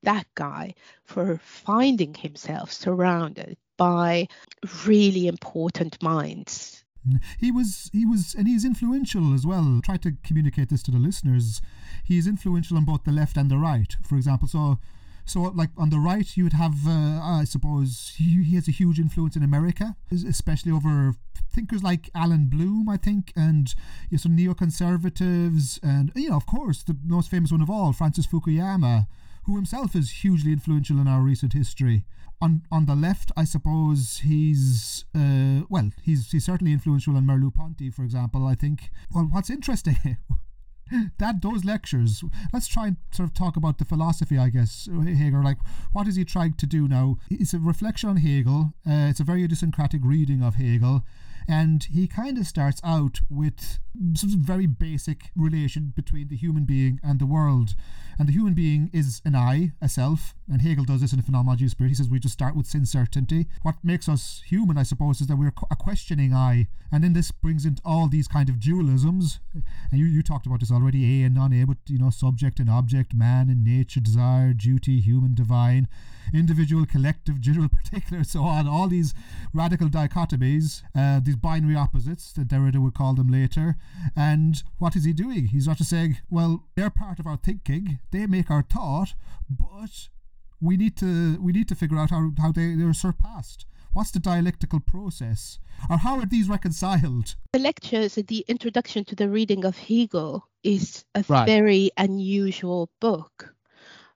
that guy for finding himself surrounded by really important minds. He was, he was, and he's influential as well. Try to communicate this to the listeners. He is influential on both the left and the right. For example, so, so like on the right, you would have, uh, I suppose, he, he has a huge influence in America, especially over thinkers like Allan Bloom, I think, and you know, some neoconservatives, and you know, of course, the most famous one of all, Francis Fukuyama who himself is hugely influential in our recent history. On on the left, I suppose he's uh, well, he's he's certainly influential in Merleau-Ponty, for example. I think. Well, what's interesting. that those lectures let's try and sort of talk about the philosophy i guess hegel like what is he trying to do now it's a reflection on hegel uh, it's a very idiosyncratic reading of hegel and he kind of starts out with some very basic relation between the human being and the world. And the human being is an I, a self, and Hegel does this in the Phenomenology of Spirit. He says we just start with sense certainty. What makes us human, I suppose, is that we're a questioning eye. And then this brings in all these kind of dualisms. And you, you talked about this already, A and non-A, but, you know, subject and object, man and nature, desire, duty, human, divine, individual, collective, general, particular, so on. All these radical dichotomies, uh, these binary opposites that Derrida would call them later. And what is he doing? He's not just saying, well, they're part of our thinking, they make our thought, but we need to we need to figure out how, how they, they're surpassed. What's the dialectical process? Or how are these reconciled? The lectures, the introduction to the reading of Hegel, is a right. very unusual book.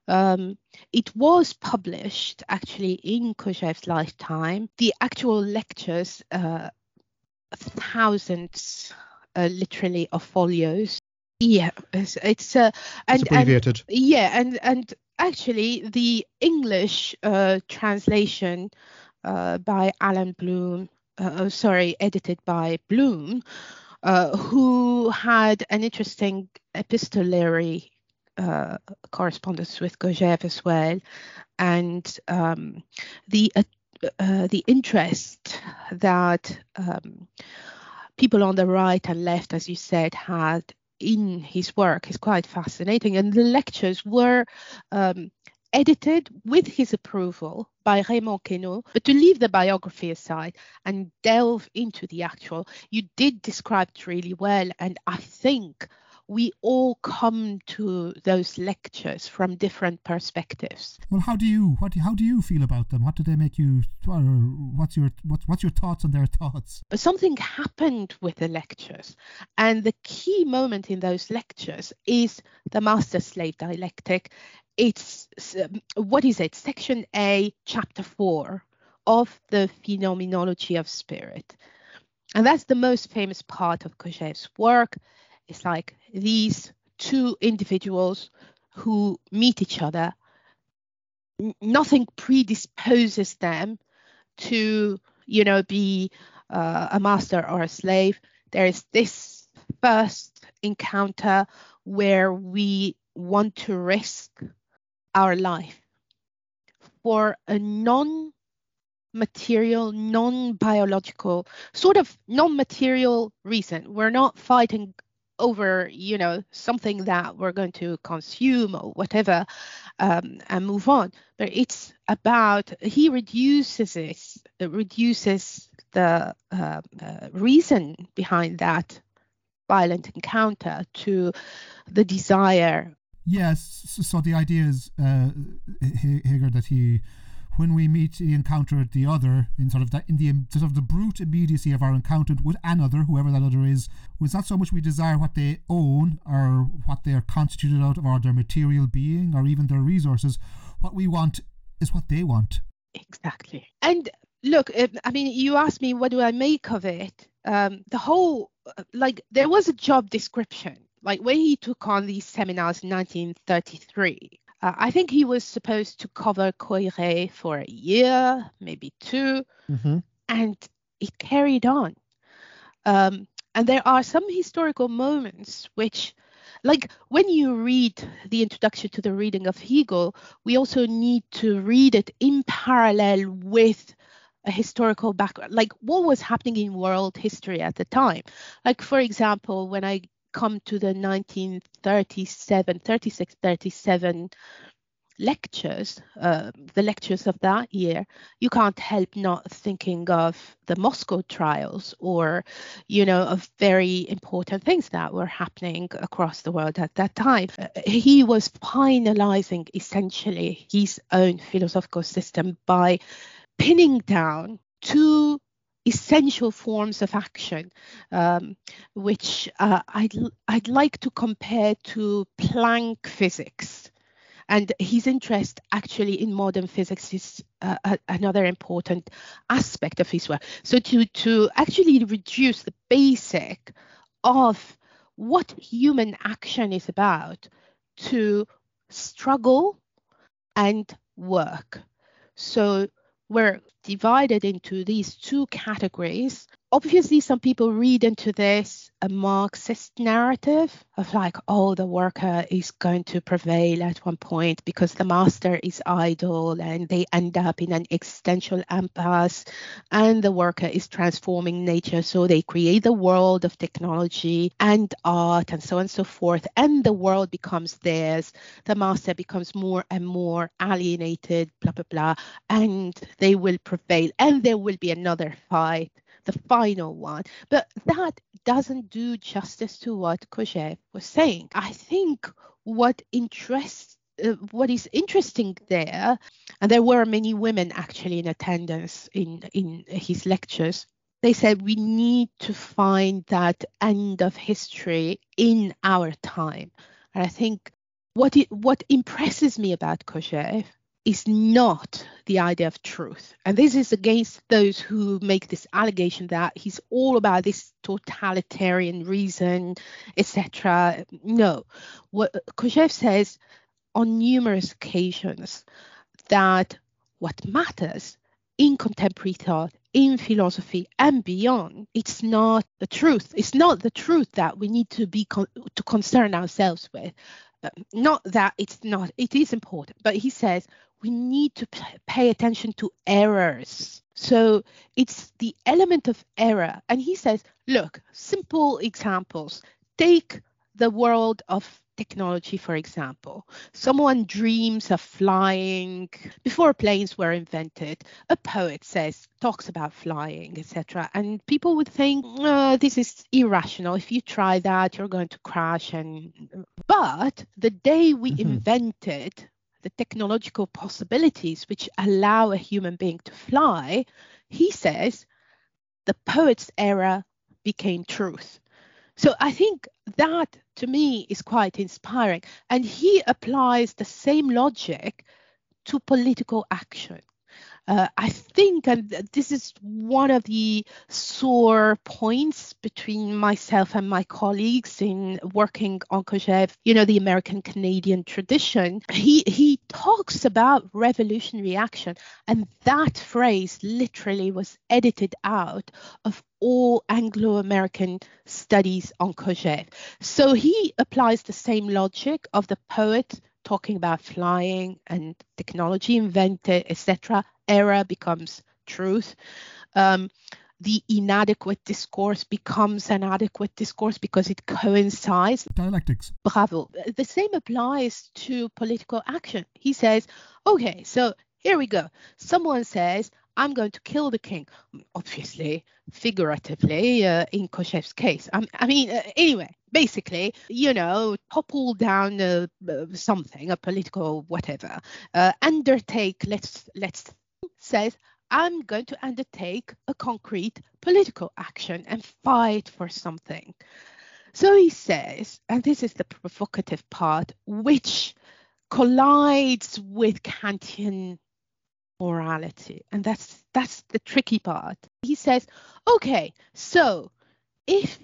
Um, it was published actually in Kojève's lifetime. The actual lectures, uh, thousands, uh, literally, of folios. Yeah, it's, it's uh, and, it's abbreviated. And, yeah, and and actually the English uh, translation uh, by Allan Bloom, uh, oh, sorry, edited by Bloom, uh, who had an interesting epistolary uh, correspondence with Kojève as well, and um, the the interest that um, people on the right and left, as you said, had in his work is quite fascinating. And the lectures were um, edited with his approval by Raymond Queneau. But to leave the biography aside and delve into the actual, you did describe it really well. And I think we all come to those lectures from different perspectives. Well, how do you what how do you feel about them? What do they make you? What's your what, what's your thoughts on their thoughts? But something happened with the lectures, and the key moment in those lectures is the master-slave dialectic. It's what is it? Section A, chapter four of the phenomenology of spirit. And that's the most famous part of Kojève's work. It's like these two individuals who meet each other. nothing predisposes them to, you know, be uh, a master or a slave. There is this first encounter where we want to risk our life for a non material, non biological, sort of non material reason. We're not fighting over you know something that we're going to consume or whatever um, and move on. But it's about he reduces it reduces the uh, uh, reason behind that violent encounter to the desire. Yes so the idea is uh, that he when we meet the encounter the other in sort of that in the sort of the brute immediacy of our encounter with another whoever that other is was not so much we desire what they own or what they are constituted out of or their material being or even their resources? What we want is what they want. Exactly. And look i mean you asked me what do i make of it? Um, the whole like there was a job description. Like when he took on these seminars in 1933 uh, I think he was supposed to cover Koyré for a year, maybe 2 mm-hmm. and it carried on. Um, and there are some historical moments which, like when you read the introduction to the reading of Hegel, we also need to read it in parallel with a historical background, like what was happening in world history at the time. Like, for example, when I come to the 1937, 36, 37 lectures, uh, the lectures of that year, you can't help not thinking of the Moscow trials or, you know, of very important things that were happening across the world at that time. He was finalizing essentially his own philosophical system by pinning down two essential forms of action, um, which uh, I'd, I'd like to compare to Planck physics. And his interest actually in modern physics is uh, a, another important aspect of his work. So to, to actually reduce the basic of what human action is about to struggle and work. So we're divided into these two categories. Obviously, some people read into this a Marxist narrative of like, oh, the worker is going to prevail at one point because the master is idle and they end up in an existential impasse and the worker is transforming nature. So they create the world of technology and art and so on and so forth. And the world becomes theirs. The master becomes more and more alienated, blah, blah, blah. And they will prevail. And there will be another fight the final one. But that doesn't do justice to what Kojève was saying. I think what interests uh, what is interesting there, and there were many women actually in attendance in in his lectures. They said we need to find that end of history in our time, and I think what it, what impresses me about Kojève is not the idea of truth. And this is against those who make this allegation that he's all about this totalitarian reason, etc. No. What Kojève says on numerous occasions that what matters in contemporary thought, in philosophy and beyond, it's not the truth. It's not the truth that we need to be con- to concern ourselves with. Uh, not that it's not, it is important, but he says we need to pay attention to errors. So it's the element of error. And he says, look, simple examples. Take the world of technology, for example. Someone dreams of flying before planes were invented. A poet says, talks about flying, etc. And people would think, oh, this is irrational. If you try that, you're going to crash. And but the day we mm-hmm. invented the technological possibilities which allow a human being to fly, he says the poet's era became truth. So I think that to me is quite inspiring. And he applies the same logic to political action. Uh, I think, this is one of the sore points between myself and my colleagues in working on Kojève, you know, the American Canadian tradition. He he talks about revolutionary action, and that phrase literally was edited out of all Anglo-American studies on Kojève. So he applies the same logic of the poet talking about flying and technology invented, etc., error becomes truth. Um, the inadequate discourse becomes an adequate discourse because it coincides. Dialectics. Bravo. The same applies to political action. He says, okay, so here we go. Someone says, I'm going to kill the king. Obviously, figuratively, uh, in Kojève's case. I, I mean, uh, anyway, basically, you know, topple down uh, something, a political whatever, uh, undertake, let's, let's says, I'm going to undertake a concrete political action and fight for something. So he says, and this is the provocative part, which collides with Kantian morality. And that's that's the tricky part. He says okay so if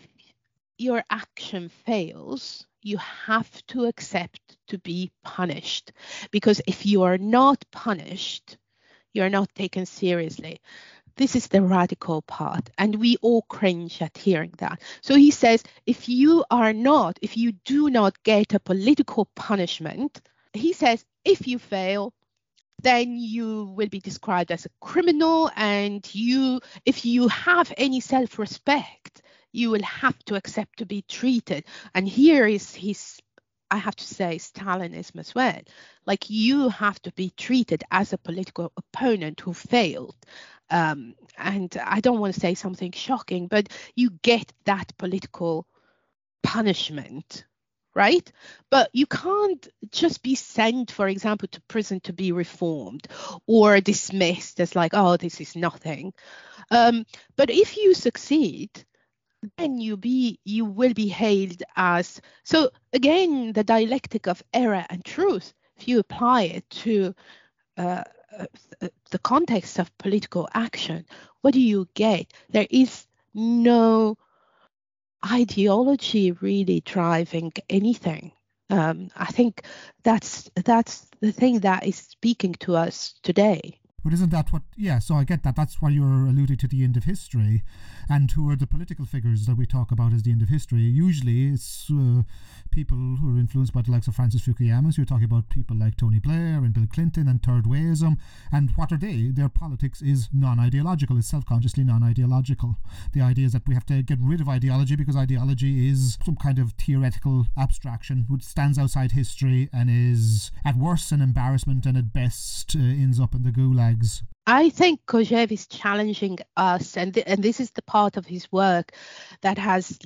your action fails you have to accept to be punished. Because if you are not punished you're not taken seriously. This is the radical part. And we all cringe at hearing that. So he says if you are not if you do not get a political punishment he says if you fail then you will be described as a criminal and you if you have any self-respect you will have to accept to be treated. And here is his i have to say stalinism as well. Like you have to be treated as a political opponent who failed. Um, and i don't want to say something shocking but you get that political punishment right? But you can't just be sent, for example, to prison to be reformed or dismissed as like, oh, this is nothing. Um, but if you succeed, then you be you will be hailed as so again the dialectic of error and truth if you apply it to uh, uh the context of political action what do you get there is no ideology really driving anything. Um, I think that's that's the thing that is speaking to us today. But isn't that what? Yeah, so I get that. That's why you're alluding to the end of history, and who are the political figures that we talk about as the end of history. Usually, it's uh, people who are influenced by the likes of Francis Fukuyama. So you're talking about people like Tony Blair and Bill Clinton and Third Wayism. And what are they? Their politics is non-ideological. It's self-consciously non-ideological. The idea is that we have to get rid of ideology because ideology is some kind of theoretical abstraction which stands outside history and is at worst an embarrassment and at best uh, ends up in the gulag I think Kojève is challenging us, and th- and this is the part of his work that has,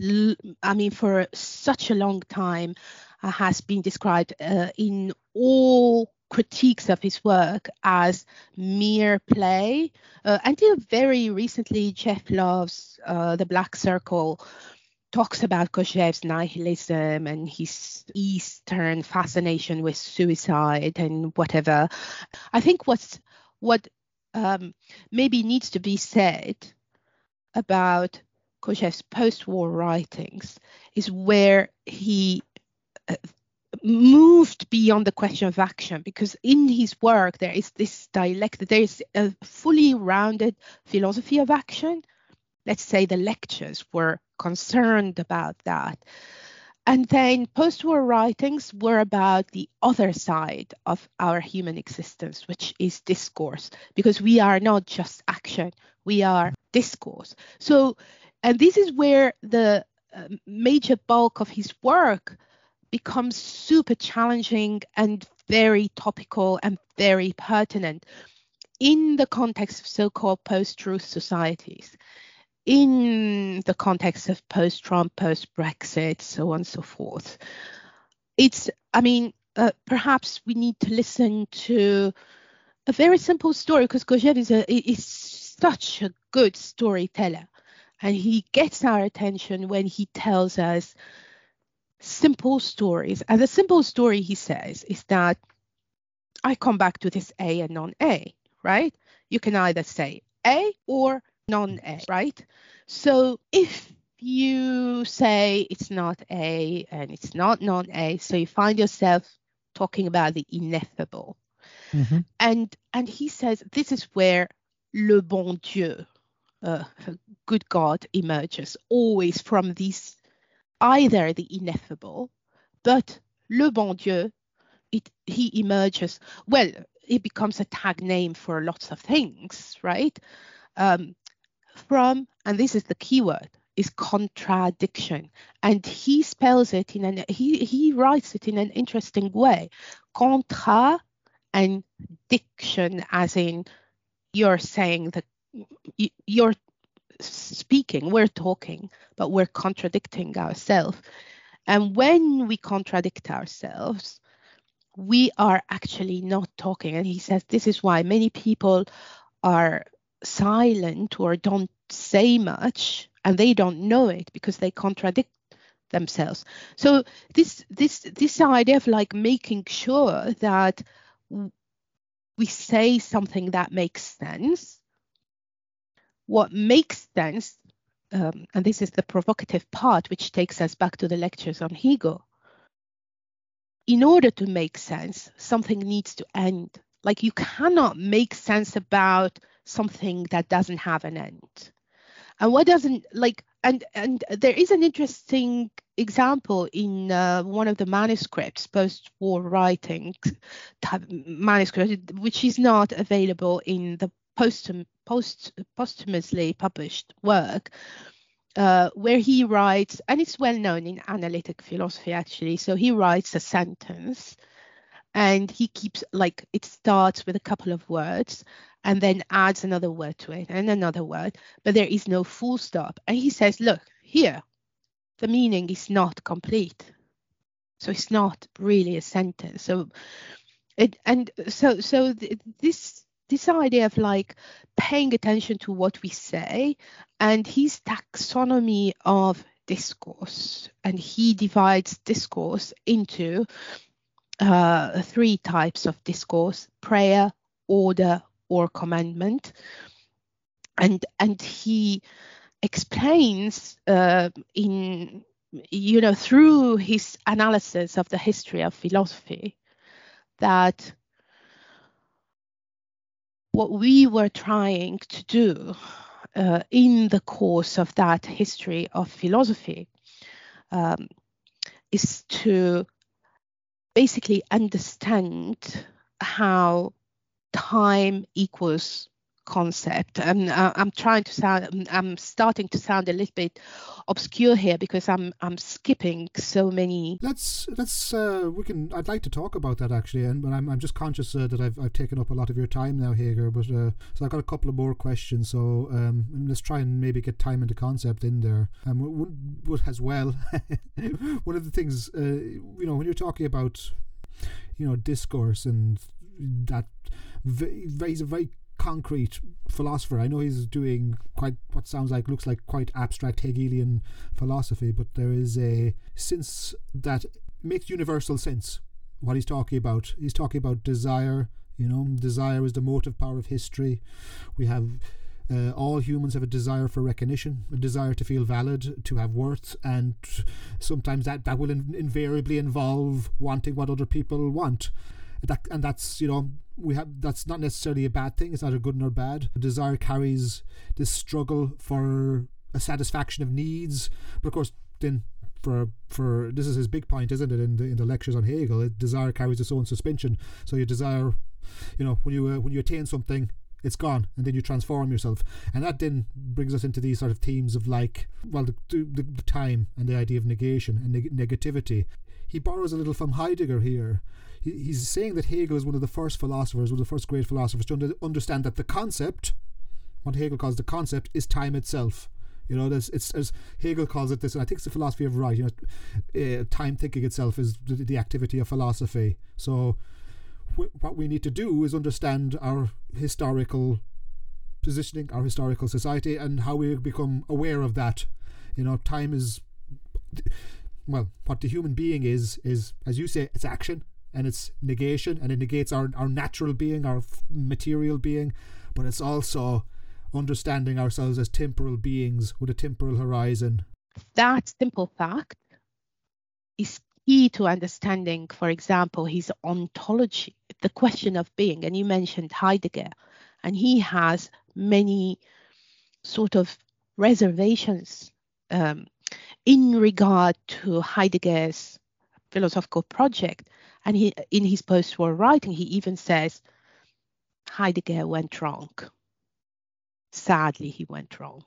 I mean, for such a long time, uh, has been described uh, in all critiques of his work as mere play. Uh, until very recently, Jeff Love's uh, The Black Circle talks about Kojève's nihilism and his Eastern fascination with suicide and whatever. I think what's what um, maybe needs to be said about Kojève's post-war writings is where he uh, moved beyond the question of action because in his work there is this dialectic there is a fully rounded philosophy of action. Let's say the lectures were concerned about that and then post-war writings were about the other side of our human existence which is discourse because we are not just action we are discourse. So and this is where the uh, major bulk of his work becomes super challenging and very topical and very pertinent in the context of so-called post-truth societies in the context of post-trump post-brexit so on and so forth it's i mean uh, perhaps we need to listen to a very simple story because Kojève is a is such a good storyteller and he gets our attention when he tells us simple stories. And the simple story, he says, is that I come back to this A and non A, right? You can either say A or non A, right? So if you say it's not A and it's not non A, so you find yourself talking about the ineffable. Mm-hmm. And and he says this is where le bon Dieu, uh, good God, emerges always from these either the ineffable, but le bon Dieu, it, he emerges, well, it becomes a tag name for lots of things, right? Um, from, and this is the key word, is contradiction. And he spells it in an, he, he writes it in an interesting way. Contra and diction, as in you're saying that you're speaking, we're talking, but we're contradicting ourselves. And when we contradict ourselves, we are actually not talking. And he says this is why many people are silent or don't say much and they don't know it because they contradict themselves. So this this this idea of like making sure that we say something that makes sense what makes sense, um, and this is the provocative part, which takes us back to the lectures on Hegel. In order to make sense, something needs to end. Like you cannot make sense about something that doesn't have an end. And what doesn't like and and there is an interesting example in uh, one of the manuscripts, post-war writing manuscript, which is not available in the post, post posthumously published work uh, where he writes, and it's well known in analytic philosophy actually. So he writes a sentence and he keeps like it starts with a couple of words and then adds another word to it and another word, but there is no full stop. And he says, look, here, the meaning is not complete. So it's not really a sentence. So it and so so th- this this idea of like paying attention to what we say and his taxonomy of discourse and he divides discourse into uh, three types of discourse prayer order or commandment. And and he explains uh, in you know through his analysis of the history of philosophy that what we were trying to do uh, in the course of that history of philosophy um, is to basically understand how time equals concept. And uh, I'm trying to sound, I'm starting to sound a little bit obscure here because I'm I'm skipping so many. Let's let's uh, we can. I'd like to talk about that actually, and but I'm I'm just conscious uh, that I've I've taken up a lot of your time now, Hager. But uh, so I've got a couple of more questions. So um, let's try and maybe get time into concept in there. Um, as well, one of the things uh, you know when you're talking about you know discourse and that he's a very concrete philosopher. I know he's doing quite what sounds like looks like quite abstract Hegelian philosophy, but there is a sense that makes universal sense what he's talking about. He's talking about desire. You know, desire is the motive power of history. We have uh, all humans have a desire for recognition, a desire to feel valid, to have worth, and sometimes that, that will in- invariably involve wanting what other people want. That, and that's you know we have that's not necessarily a bad thing. It's not a good nor bad. Desire carries this struggle for a satisfaction of needs, but of course then for for this is his big point, isn't it? In the in the lectures on Hegel, desire carries its own suspension. So your desire, you know, when you uh, when you attain something, it's gone and then you transform yourself and that then brings us into these sort of themes of like well the, the, the time and the idea of negation and neg- negativity he borrows a little from heidegger here he, he's saying that hegel is one of the first philosophers one of the first great philosophers to understand that the concept what hegel calls the concept is time itself you know, there's, it's as Hegel calls it this, and I think it's the philosophy of right. You know, uh, time thinking itself is the, the activity of philosophy. So what we need to do is understand our historical positioning, our historical society, and how we become aware of that. You know, time is, well, what the human being is, is, as you say, it's action and it's negation, and it negates our, our natural being, our material being, but it's also understanding ourselves as temporal beings with a temporal horizon. That simple fact is key to understanding, for example, his ontology, the question of being. And you mentioned Heidegger, and he has many sort of reservations um, in regard to Heidegger's philosophical project. And he, in his post-war writing, he even says Heidegger went wrong. Sadly, he went wrong.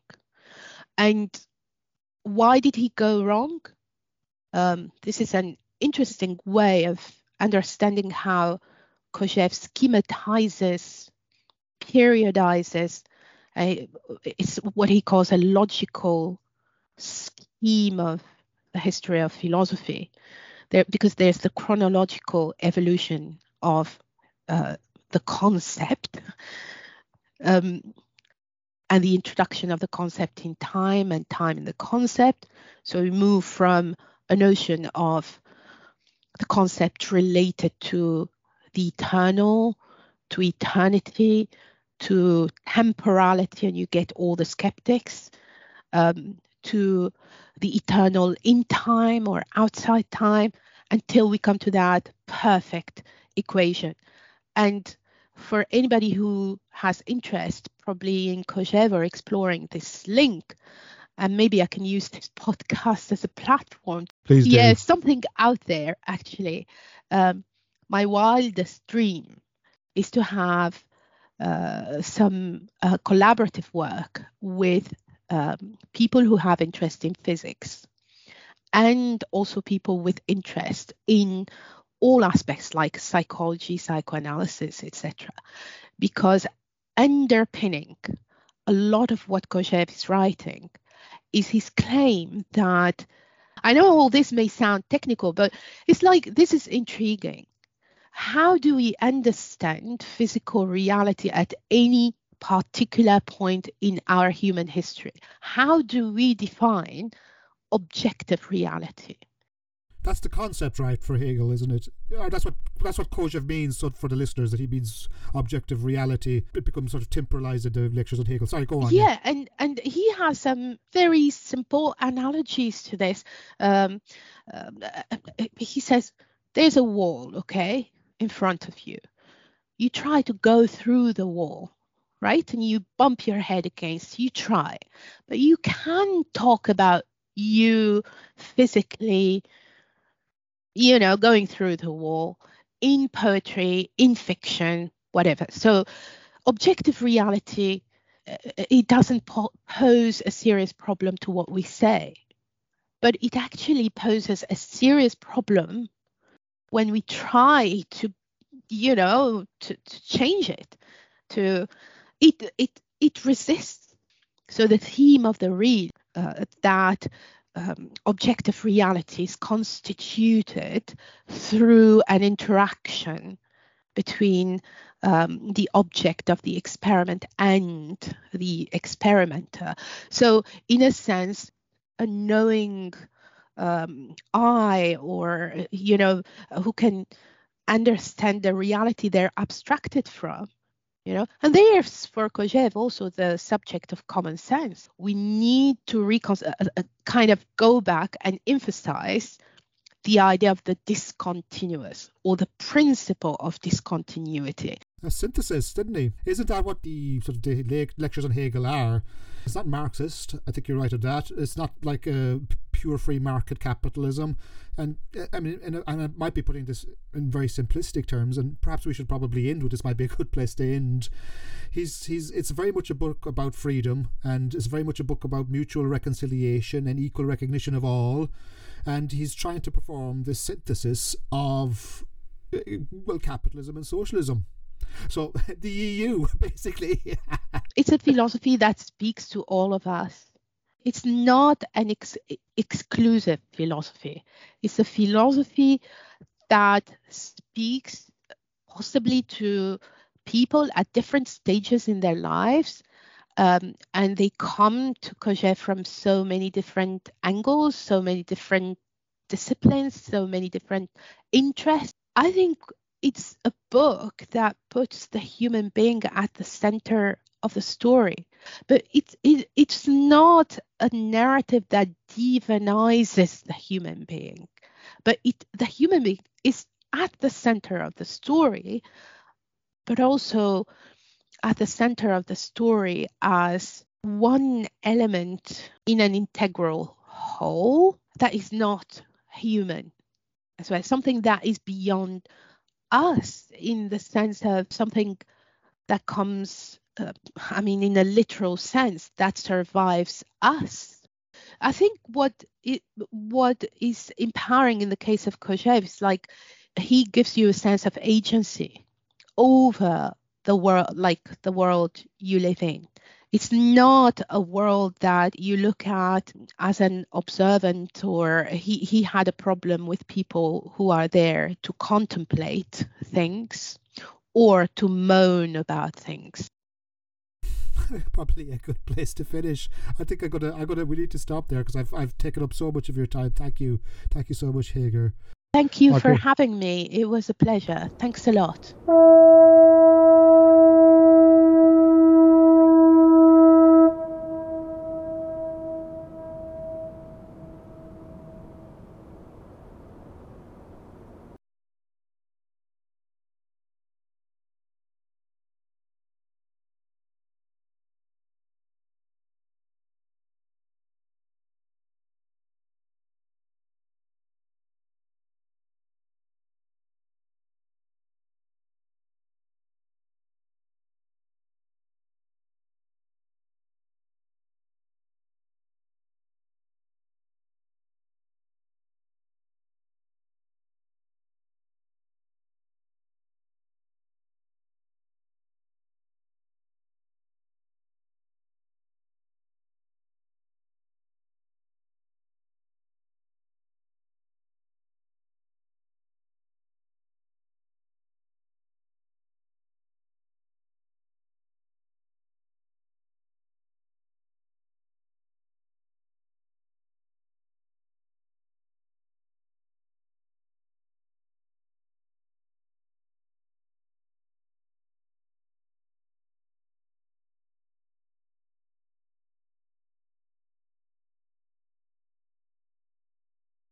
And why did he go wrong? Um, this is an interesting way of understanding how Kojève schematizes, periodizes. A, it's what he calls a logical scheme of the history of philosophy. There, because there's the chronological evolution of uh, the concept. Um, and the introduction of the concept in time and time in the concept. So we move from a notion of the concept related to the eternal, to eternity, to temporality, and you get all the skeptics, um, to the eternal in time or outside time, until we come to that perfect equation. And for anybody who has interest, probably in Kojève or exploring this link, and maybe I can use this podcast as a platform. Please do. Yeah, something out there actually. Um, my wildest dream is to have uh, some uh, collaborative work with um, people who have interest in physics and also people with interest in all aspects like psychology, psychoanalysis, etc. Because underpinning a lot of what Kojève is writing is his claim that I know all this may sound technical, but it's like this is intriguing. How do we understand physical reality at any particular point in our human history? How do we define objective reality? that's the concept, right, for Hegel, isn't it? Or that's what that's what Kojève means so for the listeners that he means objective reality. It becomes sort of temporalized in the lectures on Hegel. Sorry, go on. Yeah, yeah. and and he has some very simple analogies to this. Um, uh, he says there's a wall, okay, in front of you. You try to go through the wall, right, and you bump your head against. You try, but you can talk about you physically you know, going through the wall in poetry, in fiction, whatever. So objective reality uh, it doesn't po- pose a serious problem to what we say, but it actually poses a serious problem when we try to, you know, to, to change it. To it it it resists. So the theme of the read uh, that um, objective reality is constituted through an interaction between um, the object of the experiment and the experimenter. So, in a sense, a knowing um, eye or, you know, who can understand the reality they're abstracted from you know and there's for Kojève also the subject of common sense we need to recon- uh, uh, kind of go back and emphasize the idea of the discontinuous or the principle of discontinuity a synthesis, didn't he? Isn't that what the sort of the lectures on Hegel are? It's not Marxist. I think you're right of that. It's not like a pure free market capitalism, and uh, I mean, and, I might be putting this in very simplistic terms, and perhaps we should probably end with this. Might be a good place to end. He's he's. It's very much a book about freedom, and it's very much a book about mutual reconciliation and equal recognition of all, and he's trying to perform this synthesis of uh, well capitalism and socialism so the EU, basically. it's a philosophy that speaks to all of us. It's not an ex- exclusive philosophy. It's a philosophy that speaks possibly to people at different stages in their lives. Um, and they come to Kojève from so many different angles, so many different disciplines, so many different interests. I think it's a book that puts the human being at the center of the story. But it's it, it's not a narrative that demonizes the human being but it the human being is at the center of the story but also at the center of the story as one element in an integral whole that is not human as well something that is beyond us in the sense of something that comes, uh, I mean, in a literal sense, that survives us. I think what it, what is empowering in the case of Kojève is like he gives you a sense of agency over the world, like the world you live in it's not a world that you look at as an observant or he, he had a problem with people who are there to contemplate things or to moan about things probably a good place to finish. I think i'm gonna i'm gonna we need to stop there because i've i've taken up so much of your time. Thank you. Thank you so much hager. Thank you okay. for having me. It was a pleasure. Thanks a lot